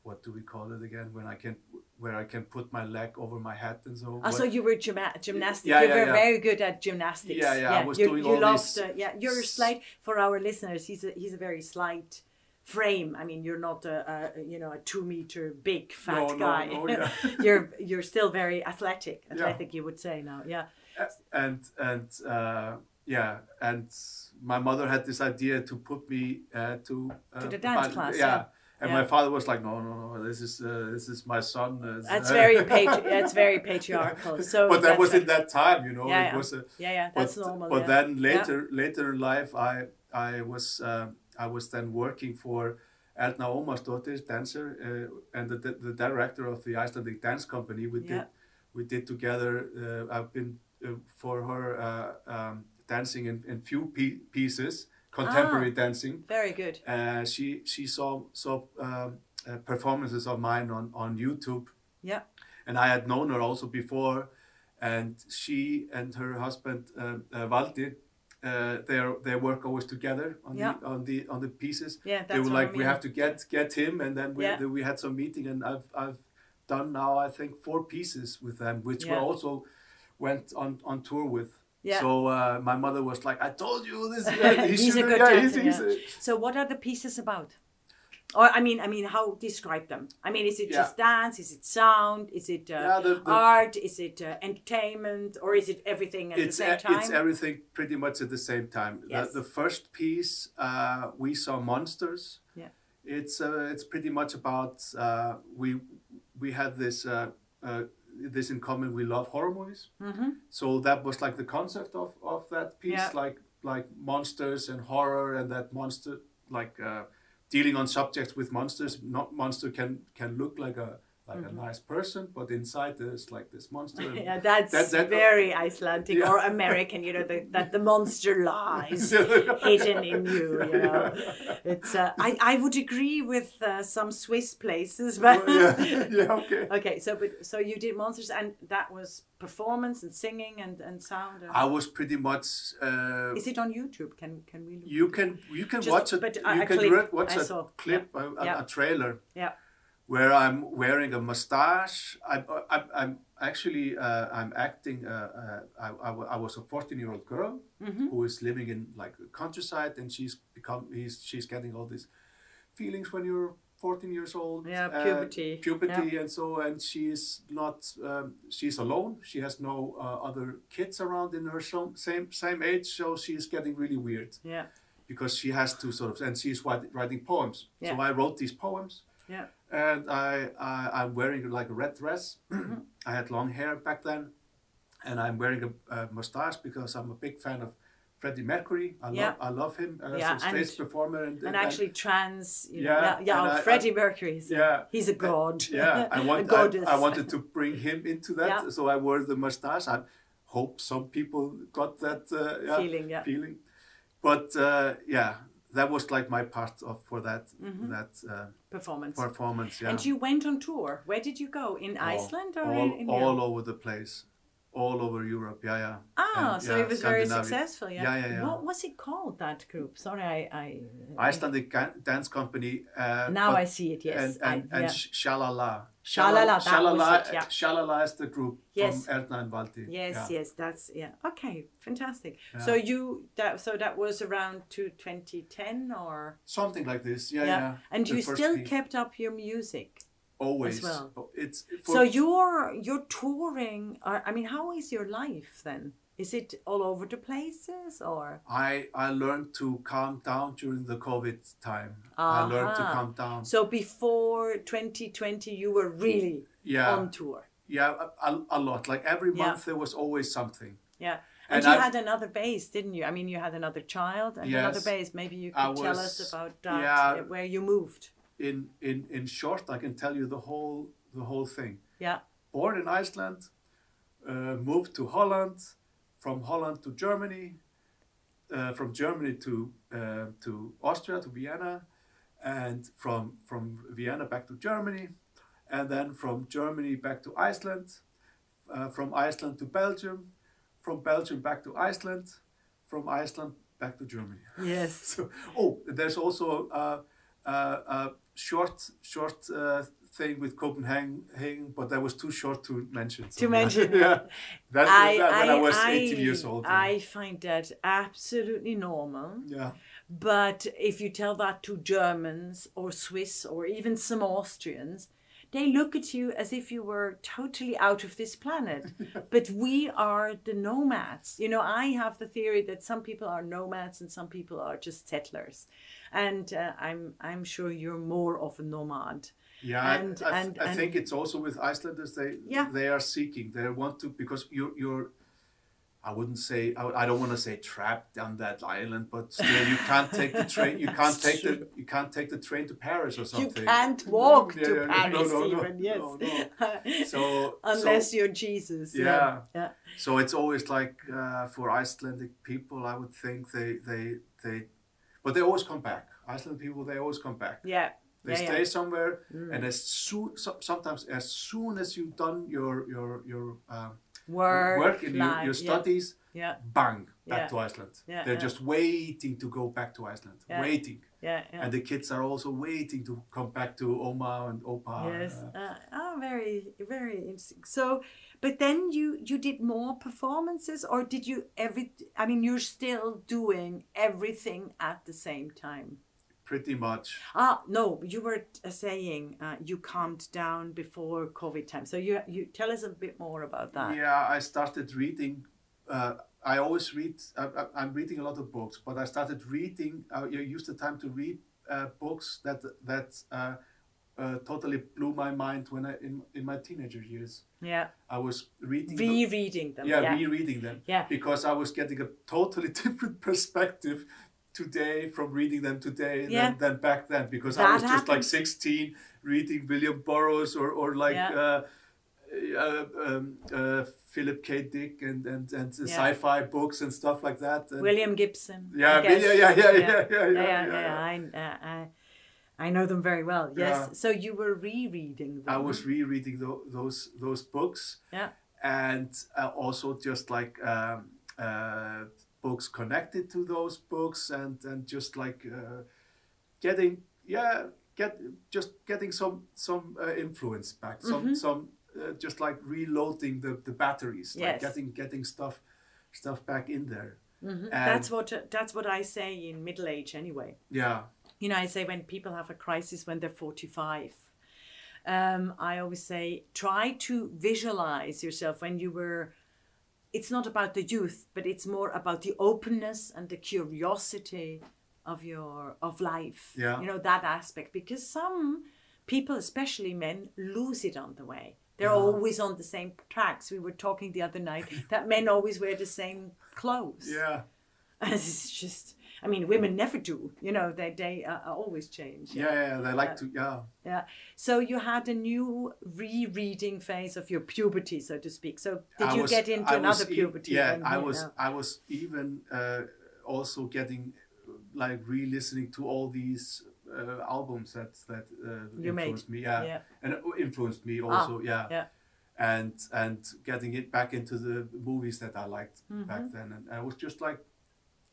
what do we call it again? When I can, where I can put my leg over my head and so. Oh, so you were gymna- gymnastics. Yeah, you yeah, were yeah. very good at gymnastics. Yeah, yeah, I was you, doing you all loved, these- uh, yeah, you're slight for our listeners. He's a he's a very slight frame. I mean, you're not a, a you know a two meter big fat No, no, guy. no, (laughs) yeah. you're you're still very athletic. Athletic, you would say now. Yeah. and and uh, yeah, and my mother had this idea to put me uh, to uh, To the dance bal- class, Yeah. yeah. And Yeah. my father was like, no, no, no, this is uh, this is my son. uh, That's (laughs) very patri- that's very patriarchal. (laughs) So but that was in that time, you know. Yeah, it yeah. was a, yeah, yeah, that's but, normal. But then later, later in life, I I was uh, I was then working for Erna Ómarsdóttir, dancer, uh, and the, the, the director of the Icelandic Dance Company. We did we did together. Uh, I've been uh, for her uh, um, dancing in, in few pe- pieces, contemporary Ah. dancing. very good. Uh, she she saw saw um, uh, performances of mine on on YouTube Yeah. and I had known her also before, and she and her husband uh, uh, Valdi, uh, their their work always together on Yeah. the on the on the pieces. Yeah, that's they were what I like, we have to get get him, and then we Yeah. we had some meeting, and I've I've done now I think four pieces with them, which Yeah. were also went on on tour with. Yeah. So uh, my mother was like, I told you this. Uh, (laughs) he He's a good yeah, dancer, he's- yeah. he's a- So what are the pieces about? Or I mean, I mean, how describe them? I mean, is it Yeah. just dance? Is it sound? Is it uh, Yeah, the- the- art? Is it uh, entertainment? Or is it everything at it's the same time? it's everything pretty much at the same time. Yes. The, the first piece uh, we saw monsters. Yeah. It's uh, it's pretty much about uh, we we had this uh, uh, this in common. We love horror movies. mm-hmm. So that was like the concept of, of that piece, Yeah. like like monsters and horror, and that monster like uh, dealing on subjects with monsters. Not monster can can look like a like a nice person, but inside there's like this monster. Mm-hmm. (laughs) Yeah, that's That- that- very Icelandic Yeah. or (laughs) American. You know, the, that the monster lies (laughs) hidden in you. You know, it's. Uh, I I would agree with uh, some Swiss places, but yeah, yeah, okay. okay. So, but so you did monsters, and that was performance and singing and and sound. and- I was pretty much. Uh, Is it on YouTube? Can can we? Look? you can you can Just- watch it. but You a can clip watch I a saw. clip, a, a, Yeah. a trailer Yeah. Where I'm wearing a mustache. I, I, I'm actually uh, I'm acting. Uh, uh, I, I, I was a 14 year old girl Mm-hmm. who is living in like the countryside, and she's become he's she's getting all these feelings when you're 14 years old. Yeah, uh, puberty. puberty, and so and she's not. Um, she's alone. She has no uh, other kids around in her same same age, so she's getting really weird Yeah. because she has to sort of and she's writing, writing poems. So I wrote these poems Yeah. And I, I I'm wearing like a red dress. (clears throat) Mm-hmm. I had long hair back then, and I'm wearing a, a mustache because I'm a big fan of Freddie Mercury. I Yeah. love I love him as Yeah, a stage and- performer and, And actually, trans. You know, Yeah, yeah. Yeah. oh, Freddie Mercury. Yeah. He's a god. yeah, I (laughs) want I. I wanted to bring him into that, Yeah. so I wore the mustache. I hope some people got that uh, yeah, Feeling, yeah. feeling. But uh, yeah, that was like my part of for that that uh, performance. performance. Yeah, Mm-hmm. And you went on tour. Where did you go? In all, Iceland or all, in, all over the place, all over Europe. Yeah, yeah. Ah, And, so yeah, it was very successful. Yeah. Yeah, yeah, yeah. What was it called? That group? Sorry, I. I Icelandic Ga- Dance Company. Uh, now but- I see it. Yes. and and, I, and yeah. Sh- Shalala. Shalala, Shalala, it, yeah. Shalala is the group Yes. from Erna and Valdi. Yes, yeah. yes, that's yeah. Okay, fantastic. Yeah. So you that so that was around to 2010 or Something like this. Yeah, yeah. And The you still piece. kept up your music. always. well. Oh, it's So you're you're touring. Or, I mean, how is your life then? Is it all over the places or? I I learned to calm down during the COVID time. I learned to calm down. So before 2020, you were really Yeah, on tour. yeah, a, a, lot. Like every Yeah. month there was always something. Yeah. And, And you I- had another base, didn't you? I mean, you had another child and another base. Maybe you could tell us about that, yeah. uh, where you moved. In in in short, I can tell you the whole the whole thing. Yeah. Born in Iceland, uh, moved to Holland, from Holland to Germany, uh, from Germany to uh, to Austria to Vienna, and from from Vienna back to Germany, and then from Germany back to Iceland, uh, from Iceland to Belgium, from Belgium back to Iceland, from Iceland back to Germany. Yes. (laughs) So, oh, there's also a, a, a short, short uh, thing with Copenhagen, but that was too short to mention. So, To mention, (laughs) yeah. That, I, that when I, I, was I, 18 years old. I find that absolutely normal. yeah, But if you tell that to Germans or Swiss or even some Austrians, they look at you as if you were totally out of this planet. (laughs) but we are the nomads. You know, I have the theory that some people are nomads and some people are just settlers. And uh, I'm I'm sure you're more of a nomad. Yeah. And- I, and- I and- think it's also with Icelanders. They Yeah. they are seeking. They want to because you're you're. I wouldn't say I, I don't want to say trapped on that island, but still you can't take the (laughs) train. You can't take true. the you can't take the train to Paris or something. You can't walk Yeah, to yeah, Paris no, no, even, yes. no, no. (laughs) So Unless so, you're Jesus. Yeah. Yeah. So it's always like uh, for Icelandic people, I would think they they they, but they always come back. Icelandic people, they always come back. Yeah. They yeah, stay yeah. somewhere, Mm. and as soon so, sometimes as soon as you've done your your your uh, Work, work and your, your studies, Yeah. bang back to Iceland. Yeah, They're just waiting to go back to Iceland, waiting, Yeah. yeah. and the kids are also waiting to come back to Oma and Opa. yes. uh, Uh, oh, very, very interesting. So, but then you you did more performances, or did you every? I mean, you're still doing everything at the same time. Pretty much. Ah, no, you were uh, saying uh, you calmed down before COVID time. So you you tell us a bit more about that. Yeah, I started reading. Uh, I always read. I, I- I'm reading a lot of books, but I started reading. Uh, I used the time to read uh, books that that uh, uh, totally blew my mind when I in in my teenager years. Yeah, I was reading. rereading them. yeah, Yeah, rereading them. Yeah. Because I was getting a totally (laughs) different perspective today from reading them today yeah. than, than back then because that I was just like 16 reading William Burroughs or, or like yeah. uh, uh, um, uh, Philip K. Dick and, and, and yeah. sci-fi books and stuff like that. And William Gibson. Yeah, yeah, yeah, yeah, yeah, yeah, yeah, yeah. I, uh, I, I know them very well. Yes. So you were rereading them. I was rereading the, those those books. Yeah. And uh, also just like um, uh, books connected to those books, and and just like uh, getting yeah get just getting some some uh, influence back, some Mhm. some uh, just like reloading the the batteries, like getting getting stuff stuff back in there. Mhm. And- That's what that's what I say in middle age anyway. Yeah. You know, I say when people have a crisis when they're 45, um, I always say try to visualize yourself when you were. It's not about the youth, but it's more about the openness and the curiosity of your of life. Yeah. You know that aspect because some people, especially men, lose it on the way. They're Yeah. always on the same tracks. We were talking the other night (laughs) that men always wear the same clothes. Yeah. (laughs) And it's just i mean women never do you know they they uh, always change Yeah, yeah, they like Yeah. to, yeah. yeah so you had a new rereading phase of your puberty so to speak so did I you was- get into I another e- puberty yeah, I was. know? I was even uh, also getting like re-listening to all these uh, albums that that uh, You made, influenced me. Yeah, yeah and influenced me also. yeah. yeah. and and getting it back into the movies that I liked Mm-hmm. back then, and I was just like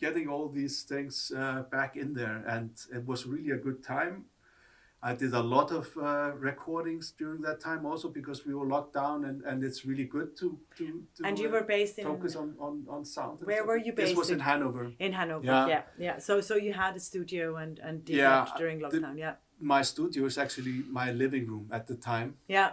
getting all these things uh, back in there, and it was really a good time. I did a lot of uh, recordings during that time also because we were locked down, and, and it's really good to to, to and you uh, were based in focus on, on, on sound. Where stuff. were you based? This was in, in? Hanover. in hanover Yeah. yeah yeah so so you had a studio and and did Yeah, that during the- lockdown yeah my studio is actually my living room at the time. Yeah.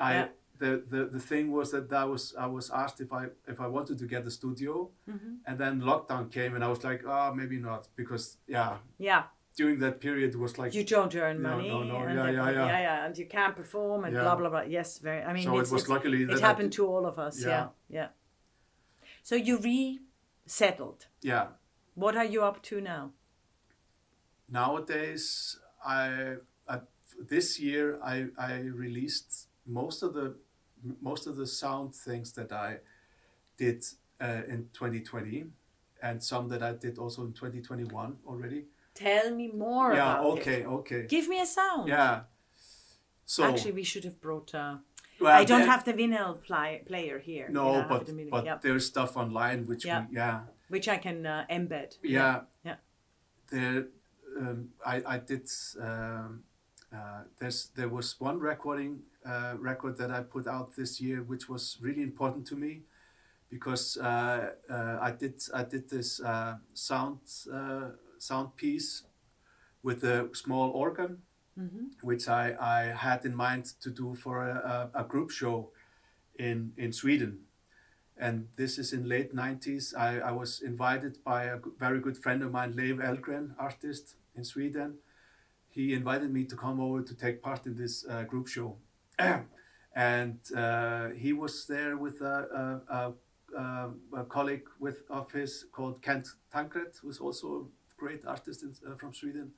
I Yeah. The, the the thing was that I was I was asked if I if I wanted to get a studio, Mm-hmm. and then lockdown came, and I was like, oh, maybe not, because yeah, Yeah. during that period was like You don't earn No, money. no, no, And yeah, the- yeah, yeah. yeah, And you can't perform and Yeah. blah, blah, blah. Yes, very. I mean, so it was luckily it that happened to all of us. Yeah. Yeah. yeah. So you resettled. yeah. What are you up to now? Nowadays, I, I this year I I released most of the most of the sound things that I did uh, in 2020, and some that I did also in 2021 already. Tell me more yeah. about Okay. it. Okay. Give me a sound. Yeah. So Actually, we should have brought. Uh, well, I don't then- have the vinyl ply, player here. No, You know, I have but but yeah, there's stuff online which Yeah. we yeah which I can uh, embed. yeah Yeah. there um, I I did um, uh, there's there was one recording uh, record that I put out this year which was really important to me because uh, uh, I did I did this uh, sound uh, sound piece with a small organ hmm which I, I had in mind to do for a, a, a group show in, in Sweden. And this is in late 90s. I, I was invited by a very good friend of mine, Leif Elgren, artist in Sweden. He invited me to come over to take part in this uh, group show. (clears throat) and uh, he was there with a, a, a, a, colleague with, of his called Kent Tankred, who's also a great artist in, uh, from Sweden.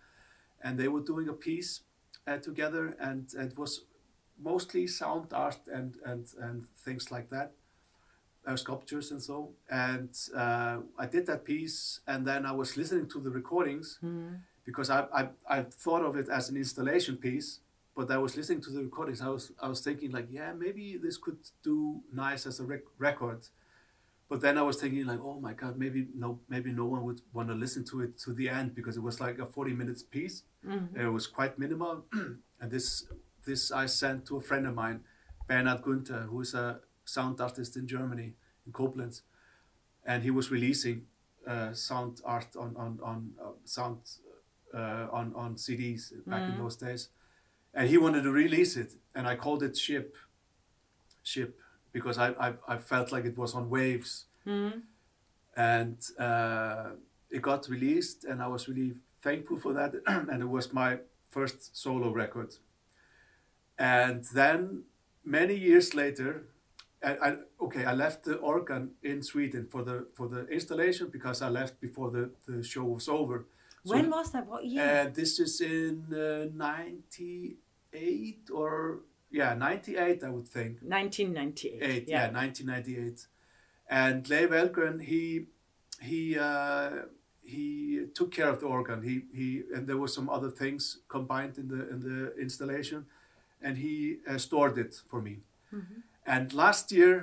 And they were doing a piece uh, together, and it was mostly sound art and and and things like that, uh, sculptures and so. And uh, I did that piece, and then I was listening to the recordings because I, I I thought of it as an installation piece, but I was listening to the recordings. I was I was thinking like, yeah, maybe this could do nice as a rec- record. But then I was thinking like, oh my god, maybe no, maybe no one would want to listen to it to the end because it was like a forty minutes piece. Mm-hmm. It was quite minimal, (clears throat) and this this I sent to a friend of mine, Bernhard Günther, who is a sound artist in Germany, in Koblenz, and he was releasing uh, sound art on on on uh, sound uh, on on CDs back in those days, and he wanted to release it, and I called it Ship. Ship because I I, I felt like it was on waves Mm-hmm. and uh, it got released and i was really thankful for that (clears throat) and it was my first solo record and then many years later I, I, okay i left the organ in sweden for the for the installation because i left before the, the show was over So- When was that? What year? and this is in uh, 98 or yeah 98 i would think 1998. eight, yeah. 1998. And Leif Elgren, he he uh, he took care of the organ. He he and there were some other things combined in the in the installation, and he uh, stored it for me. And last year,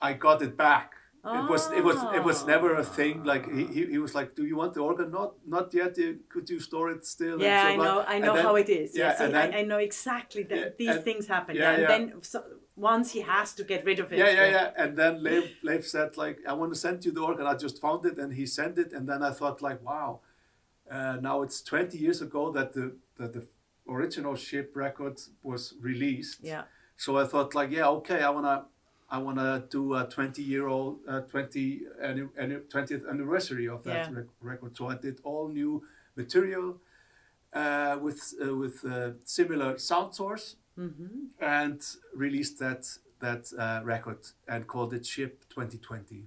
I got it back. It was it was it was never a thing. Like he, he, he was like, "Do you want the organ? Not not yet. Could you store it still?" And Yeah, so I on. know. I know then- how it is. yeah, Yeah, see, and then- I, I know exactly that Yeah, these and- things happen. yeah, Yeah, and yeah. then so, once he has to get rid of it. Yeah, yeah, yeah. And then (laughs) Leif, Leif said like, I want to send you the organ. I just found it, and he sent it. And then I thought like, wow, uh, now it's 20 years ago that the that the original ship record was released. Yeah. So I thought like, yeah, okay, I wanna I wanna do a 20 year old uh, 20 anni- anni- 20th anniversary of that Yeah. rec- record. So I did all new material uh, with uh, with uh, similar sound source hmm and released that that uh, record and called it Ship 2020.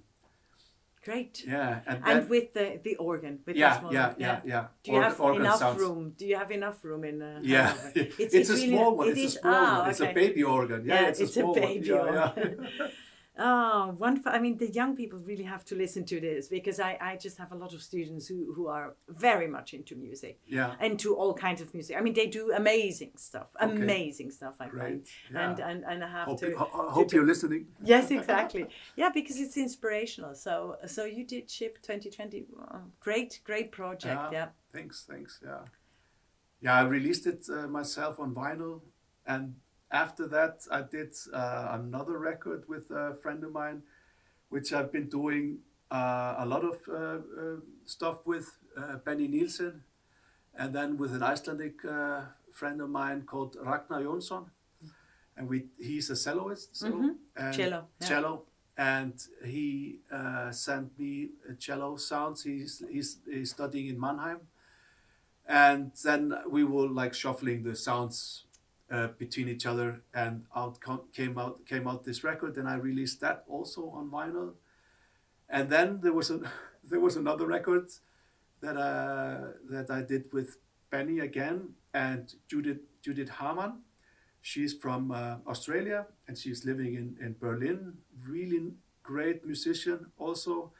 Great. Yeah, and, And with the the organ. With yeah, the small yeah, one, yeah, yeah. Do you Org- have enough sounds. room? Do you have enough room in? Uh, Yeah, Hanover? (laughs) it's, it's a really- small one. it It's a small ah, one. It's a baby organ. Yeah, Yeah, it's, it's a a baby one. Organ. (laughs) Oh, f- I mean, the young people really have to listen to this because I, I just have a lot of students who, who are very much into music, yeah. into all kinds of music. I mean, they do amazing stuff, Okay. amazing stuff. I Great. find, Yeah. and, and and I have Hope, to. you, ho- ho- to hope do- you're listening. Yes, (laughs) exactly. yeah, because it's inspirational. So so you did Ship 2020. Oh, great, great project. Yeah. Yeah. Thanks, thanks. Yeah, yeah. I released it uh, myself on vinyl, and after that, I did uh, another record with a friend of mine, which I've been doing uh, a lot of uh, uh, stuff with uh, Benny Nielsen, and then with an Icelandic uh, friend of mine called Ragnar Jonsson, and we he's a celloist, cello, Mhm. and Cello, yeah. cello, and he uh, sent me cello sounds. He's, he's he's studying in Mannheim, and then we were like shuffling the sounds uh, between each other, and out came out came out this record, and I released that also on vinyl, and then there was a (laughs) there was another record that uh, that I did with Benny again and Judith Judith Hamann. She's from uh, Australia and she's living in, in Berlin. Really great musician. Also,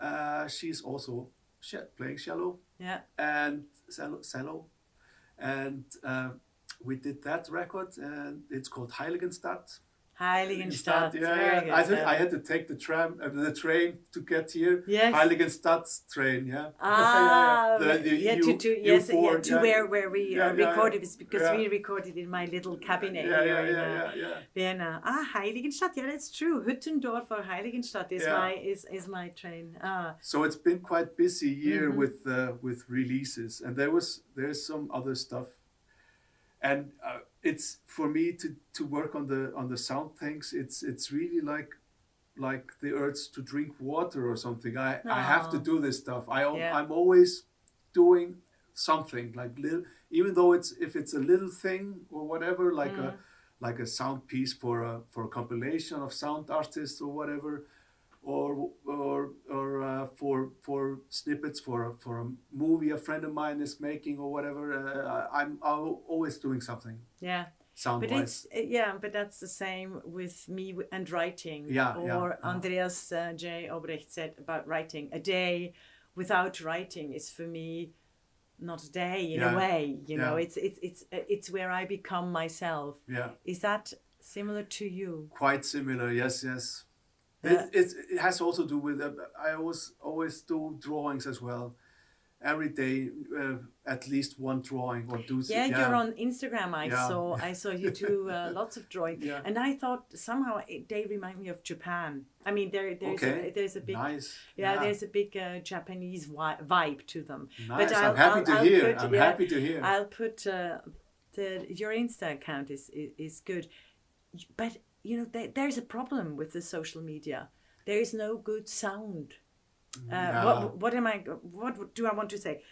uh, she's also playing cello Yeah. and cello, cello. and uh, we did that record and it's called Heiligenstadt. Heiligenstadt. yeah, Very yeah. I, think. I had to take the tram, uh, the train to get here. Yes. Heiligenstadt train, yeah. (laughs) Ah, The- the yeah, U- to, to yes, U4, yeah, to yeah. where where we Yeah, uh, recorded yeah. this because Yeah. we recorded in my little cabinet Yeah, here yeah, in yeah, uh, yeah, yeah. Vienna. Ah, Heiligenstadt. Yeah, that's true. Hütteldorf or Heiligenstadt is Yeah. my is, is my train. Ah, So it's been quite busy year Mhm. with uh, with releases, and there was there's some other stuff, and uh, it's for me to to work on the on the sound things. It's it's really like like the urge to drink water or something. I I have to do this stuff. I yeah. I'm always doing something like little, even though it's if it's a little thing or whatever, like a like a sound piece for a for a compilation of sound artists or whatever, or or or uh, for for snippets for a, for a movie a friend of mine is making or whatever. Uh, I'm, I'm always doing something yeah. sound But wise. it's uh, yeah, but that's the same with me and writing. Yeah, Or yeah, yeah. Andreas uh, J. Obrecht said about writing. A day without writing is for me not a day in Yeah, a way. You know, it's it's it's uh, it's where I become myself. Yeah, Is that similar to you? quite similar. Yes, yes. Yeah. It, it, it has also to do with uh, I always always do drawings as well. Every day, uh, at least one drawing or do. Yeah, you're on Instagram. I Yeah. saw I saw you do uh, (laughs) lots of drawing, Yeah. and I thought somehow it, they remind me of Japan. I mean, there there's Okay. a, there's a big nice. yeah, there's a big uh, Japanese vibe to them. nice. I'll- I'm happy I'll- to I'll hear. put- I'm yeah, happy to hear. I'll put uh, the your Insta account is is, is good, but you know there, there's a problem with the social media. There is no good sound. Uh, Yeah. what, what am I? What do I want to say?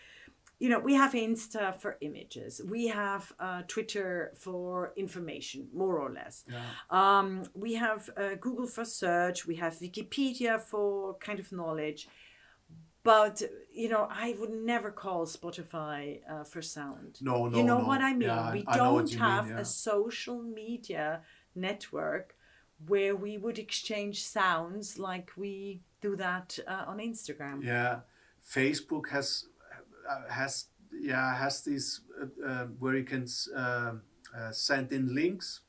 You know, we have Insta for images. We have uh, Twitter for information, more or less. Yeah. Um, we have uh, Google for search. We have Wikipedia for kind of knowledge. But you know, I would never call Spotify uh, for sound. No, no, You know no. what I mean? Yeah, we I don't you mean, have yeah. a social media network where we would exchange sounds like we do that uh, on Instagram. Yeah, Facebook has uh, has yeah has these uh, uh, where you can uh, uh, send in links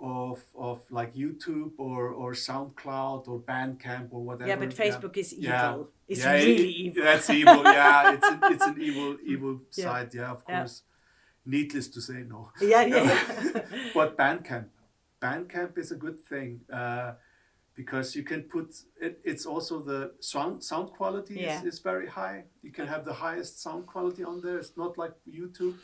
of of like YouTube or or SoundCloud or Bandcamp or whatever. Yeah, but Facebook is evil. Yeah. It's Yeah, really it- evil. That's evil. Yeah, it's an, it's an (laughs) evil evil Yeah. side. Yeah, of Yeah. course. Needless to say, no. Yeah, yeah, yeah. (laughs) but Bandcamp, Bandcamp is a good thing uh, because you can put it. It's also the sound sound quality Yeah. is, is very high. You can have the highest sound quality on there. It's not like YouTube.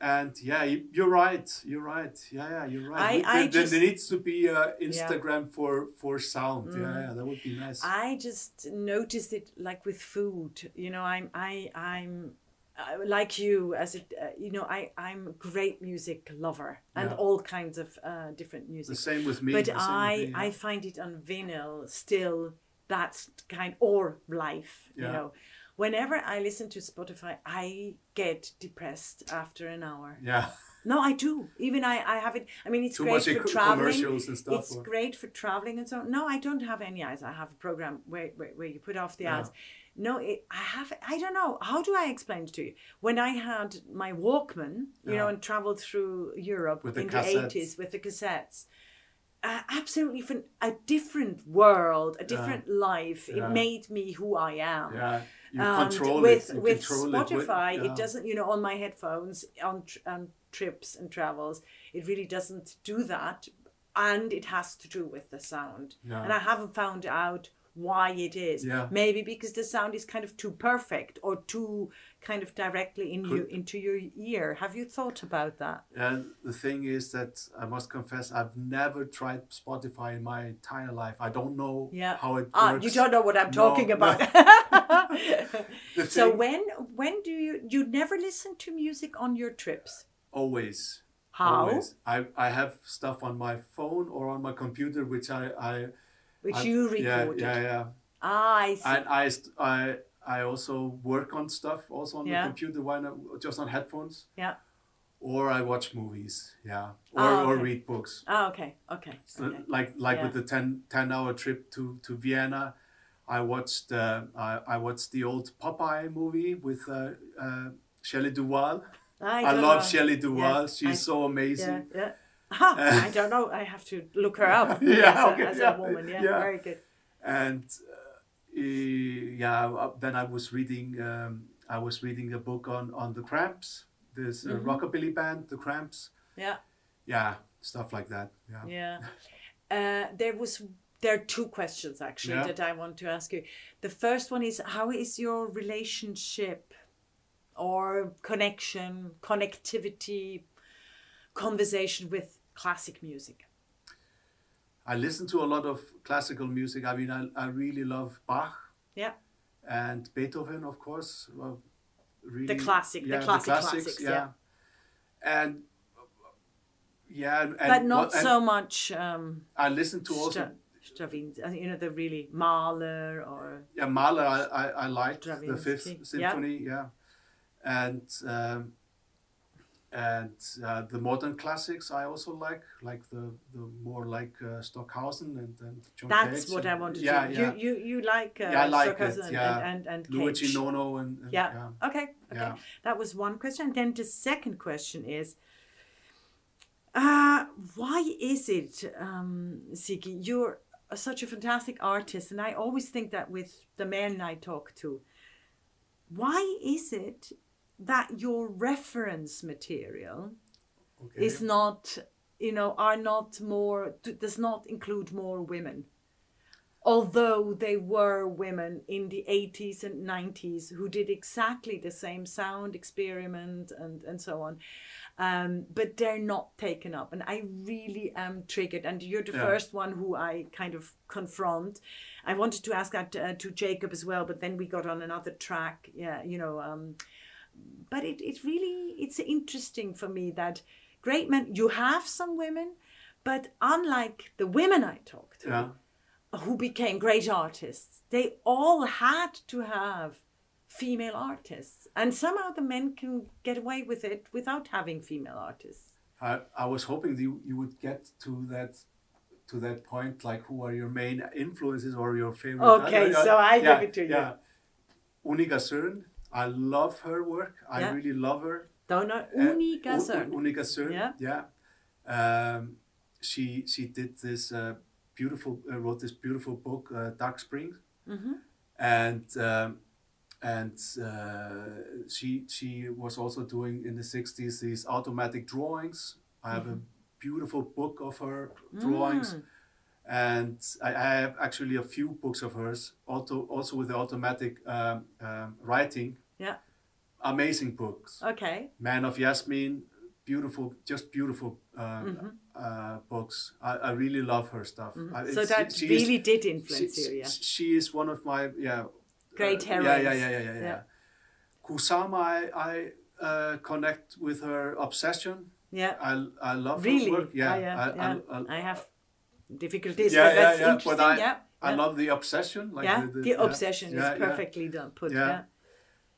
And yeah, you, you're right. You're right. Yeah, yeah, you're right. I- I there, just- there needs to be uh, Instagram for for sound. Mm. Yeah, yeah, that would be nice. I just noticed it like with food. You know, I'm I I'm uh, like you as it. Uh, you know, I I'm a great music lover and Yeah. all kinds of uh, different music the same with me. but the same with I me, yeah. I find it on vinyl still that kind or live. You know, whenever I listen to Spotify, I get depressed after an hour. yeah, No, I do. Even I, I have it. I mean, it's too great for traveling. stuff. It's or- great for traveling and so on. No, I don't have any ads. I have a program where, where, where you put off the Yeah. ads. No, it, I have. I don't know. How do I explain it to you? When I had my Walkman, you Yeah. know, and traveled through Europe With in the cassettes. eighties with the cassettes, uh, absolutely fun, a different world, a different life. Yeah. It made me who I am. yeah, you And control with it. You with control Spotify, it. it, with- yeah. doesn't. You know, on my headphones on tr- on trips and travels, it really doesn't do that, and it has to do with the sound. Yeah. And I haven't found out why it is. Yeah. Maybe because the sound is kind of too perfect or too kind of directly in you into your ear. Have you thought about that? And the thing is that I must confess, I've never tried Spotify in my entire life. I don't know Yeah. how it Ah, works. you don't know what I'm No, talking no. about. (laughs) The so when when do you you never listen to music on your trips? Always. How? Always. I, I have stuff on my phone or on my computer which I, I Which I- you recorded. yeah, yeah. Ah, I see. And I, st- I, I also work on stuff also on Yeah. the computer. Why not just on headphones? yeah. Or I watch movies. Yeah. Or, Ah, or read books. Ah, okay. Okay. So, okay. Like like Yeah. with the 10, 10 hour trip to, to Vienna, I watched uh, I, I watched the old Popeye movie with uh, uh, Shelley Duvall. I, don't love know. Shelley Duvall. Yes, She's I- so Yeah, amazing. yeah. I don't know. I have to look her up. Yeah, (laughs) as, a, as yeah, a woman. Yeah, yeah. very good. And uh, yeah, uh, then I was reading um, I was reading a book on on the Cramps. This uh, Mhm. rockabilly band, the Cramps. Yeah, Yeah, stuff like that. Yeah. yeah. Uh, there was there are two questions actually Yeah. that I want to ask you. The first one is how is your relationship or connection, connectivity, conversation with classic music? I listen to a lot of classical music. I mean, I, I really love Bach Yeah. and Beethoven, of course. Well, really, The classic- the classic classics, yeah. And yeah, and, and but not and so much um, I listen to also Stra- Stravinsky, uh, you know, the really Mahler or yeah Mahler. I I, I like the Fifth yeah. Symphony. Yeah, and um, and uh, the modern classics I also like, like the the more like uh, Stockhausen and and John That's Cage what and- I wanted yeah, to. Yeah, You you you like uh, Yeah, like Stockhausen it, and, yeah. and and Luigi Cage. Nono and, and Yeah. yeah. Okay. Okay. That was one question. And then the second question is, uh, why is it, um, Siki, you're such a fantastic artist, and I always think that with the men I talk to, why is it that your reference material Okay. is not you know are not more does not include more women. Although they were women in the 80s and 90s who did exactly the same sound experiment and and so on um, but they're not taken up. And i really am triggered. And you're the Yeah. first one who i kind of confront. I wanted to ask that uh, to jacob as well but then we got on another track. Yeah you know um, but it, it really it's interesting for me that great men you have some women but unlike the women i talked to yeah. who became great artists they all had to have female artists and somehow the men can get away with it without having female artists I, I was hoping you, you would get to that to that point like who are your main influences or your favorite Okay, so I give it to you. yeah. Unica Zürn I love her work I Yeah. really love her don't Uh, Unica U- Zürn. U- Unica Zürn Yeah. yeah um, she she did this uh, beautiful uh, wrote this beautiful book uh, Dark Spring Mhm. and um, and uh, she she was also doing in the 60s these automatic drawings i have a beautiful book of her drawings Mm. and I, I have actually a few books of hers also also with the automatic um, um, writing Yeah. amazing books. Okay. Man of yasmin beautiful just beautiful um, uh, books. I, I really love her stuff. Mm-hmm. so that she is- really did she, influence you yeah. she is one of my yeah Great uh, yeah, heroines. yeah yeah yeah yeah yeah, Yeah. Kusama I, I uh, connect with her obsession. Yeah. I, I love really? her work yeah, Ah, yeah, I, yeah. I, I, I have difficulties Yeah, but yeah, yeah, but I- yeah. I love the obsession like yeah, the, yeah, obsession yeah, is perfectly done put. Yeah.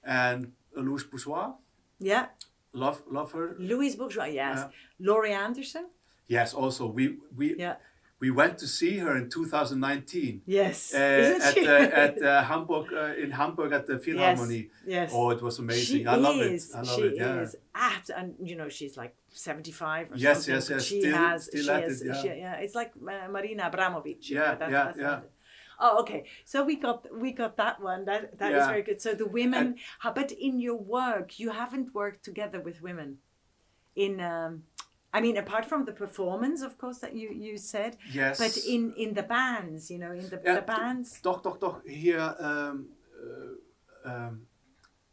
And Louise Bourgeois yeah. love love her Louise Bourgeois, yes. Yeah. Laurie Anderson, yes also we we yeah, we went to see her in 2019 yes. uh, (laughs) at she? uh, at uh, Hamburg uh, in Hamburg at the Philharmonie yes. yes. oh it was amazing she I love is. it I love she it yeah is apt, and you know she's like seventy-five or Yes, something. yes, but yes, She still- has. still she at has. it, yeah. She, yeah. It's like uh, Marina Abramovic. you Yeah, know, that's, yeah, that's yeah. Oh, okay. So we got we got that one. That that is Yeah. very good. So the women, how, but in your work, you haven't worked together with women. In um, I mean, apart from the performance, of course, that you you said, Yes. but in in the bands, you know, in the, Ja, the bands. Doch, doch, doch. Hier ähm, äh, ähm,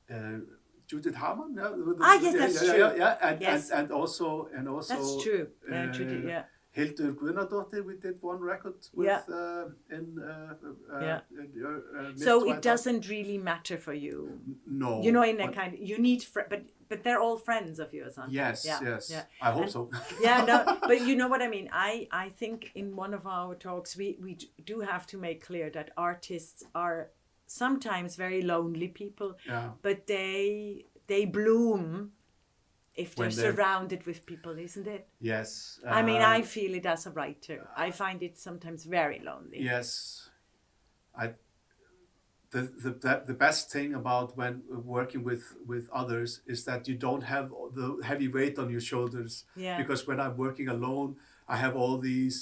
äh, Judith Hamann. Ja, Ah, yes, that's yeah, true. Yeah, yeah, and, Yes. and, and also and also That's true. Yeah, uh, Judy, yeah. Hildur Guðnadóttir, we did one record with Yeah. uh, in, uh, uh, Yeah. in, uh, So it doesn't really matter for you, No. you know, in a kind. You need, fr- but but they're all friends of yours, aren't Yes, they? Yeah, yes. yeah. I hope And- so. (laughs) yeah no (laughs) but you know what i mean i i think in one of our talks we we do have to make clear that artists are sometimes very lonely people yeah. but they they bloom if they're they're- surrounded with people isn't it Yes. i mean uh, i feel it as a writer i find it sometimes very lonely Yes, I. The, the, the, the best thing about when working with, with others is that you don't have the heavy weight on your shoulders. Yeah. Because when I'm working alone, I have all these.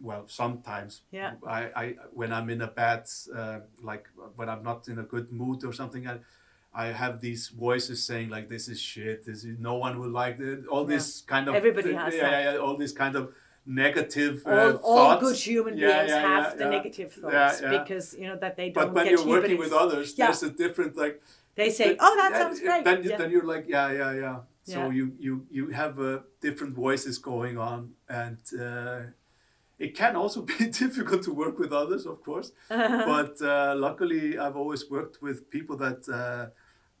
Well, sometimes. Yeah. I, I when I'm in a bad, uh, like when I'm not in a good mood or something, I, I have these voices saying like, "This is shit. This is no one will like it." All Yeah. this kind of. Everybody has yeah, that. Yeah, all this kind of negative uh, all, all thoughts. good human Yeah, beings yeah, have the negative thoughts because you know that they don't But when you're working with others, there's a different like. they say oh that sounds great Then, then you're like, yeah, yeah, yeah. So you you you have uh, different voices going on, and uh, it can also (laughs) be difficult to work with others, of course. but uh, luckily, I've always worked with people that. Uh,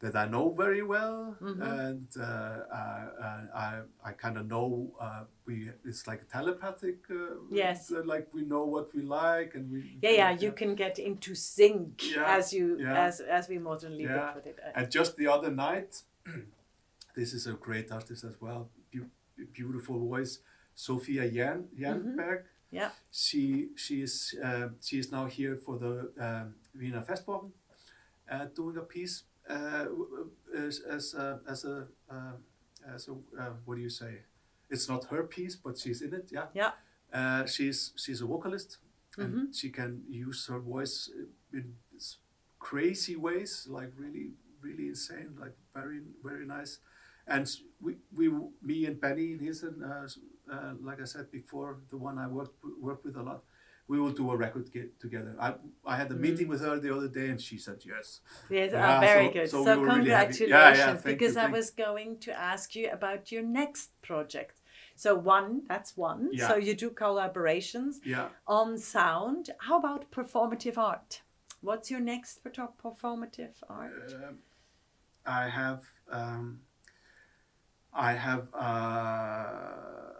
that I know very well, Mm-hmm. and uh, I, I, I kind of know uh, we. It's like telepathic. Uh, Yes. uh, like we know what we like, and we. yeah yeah you can get into sync Yeah, as you yeah. as as we modernly Yeah. put it And just the other night, (clears throat) this is a great artist as well, Beau- beautiful voice, Sophia Jan Jernberg. Yeah She she is uh, she is now here for the um, Wiener Festwochen, uh, doing a piece uh, as as a, as a uh, as a uh, what do you say? It's not her piece, but she's in it. Yeah. yeah Uh, she's she's a vocalist, and Mhm. she can use her voice in crazy ways, like really really insane, like very very nice. And we we me and Benny and uh, s- uh, like I said before, the one I work work with a lot. We will do a record get together. I I had a meeting with her the other day, and she said yes. Yes, Yeah, oh, very so- good. so So, we were really congratulations, Yeah, yeah, thank you, because I was going to ask you about your next project. So one, that's one. Yeah. So you do collaborations Yeah. on sound. How about performative art? What's your next performative art? Um, I have um, I have uh,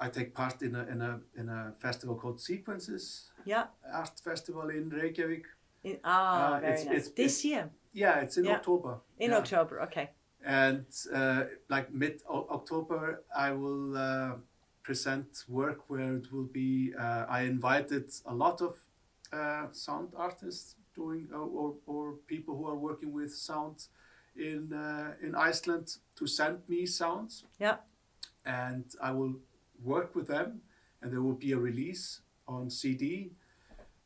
I take part in a in a in a festival called Sequences Yeah. Art Festival in Reykjavik. In, ah, Uh, very it's- nice. it's- this it's- year Yeah, it's in Yeah. October. in Yeah. October. Okay. And uh, like mid October, I will uh, present work where it will be. Uh, I invited a lot of uh, sound artists doing or, or, or people who are working with sound in uh, in Iceland to send me sounds, Yeah. and I will work with them, and there will be a release on CD,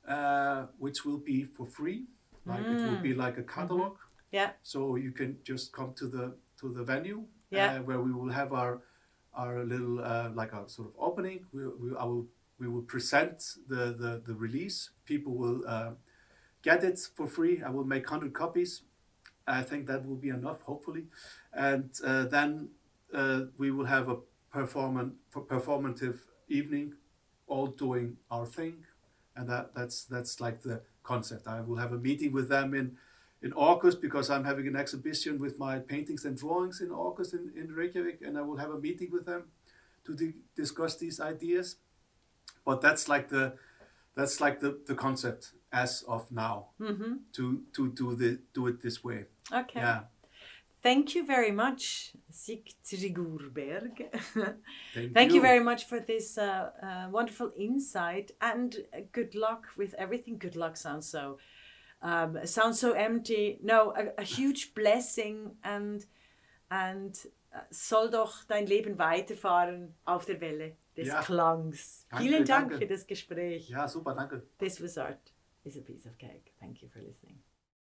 uh, which will be for free. Like it will be like a catalog. Yeah. so you can just come to the to the venue Yeah. uh, where we will have our our little uh, like a sort of opening. We, we I will we will present the the, the release. People will uh, get it for free. I will make 100 copies. I think that will be enough hopefully. And uh, then uh, we will have a performant performative evening all doing our thing and that that's that's like the concept I will have a meeting with them in in August because I'm having an exhibition with my paintings and drawings in August in, in Reykjavik, and I will have a meeting with them to di- discuss these ideas. But that's like the that's like the, the concept as of now Mm-hmm. to to do the do it this way. Okay. Yeah, Thank you very much, Sigtryggur Berg. thank, Thank you. very much for this uh, uh, wonderful insight and good luck with everything. Good luck sounds so um, sounds so empty. No, a, a huge blessing and and uh, soll doch dein Leben weiterfahren auf der Welle des Ja. Klangs. Danke, Vielen Dank danke. für das Gespräch. Ja, super, danke. This was art is a piece of cake. Thank you for listening.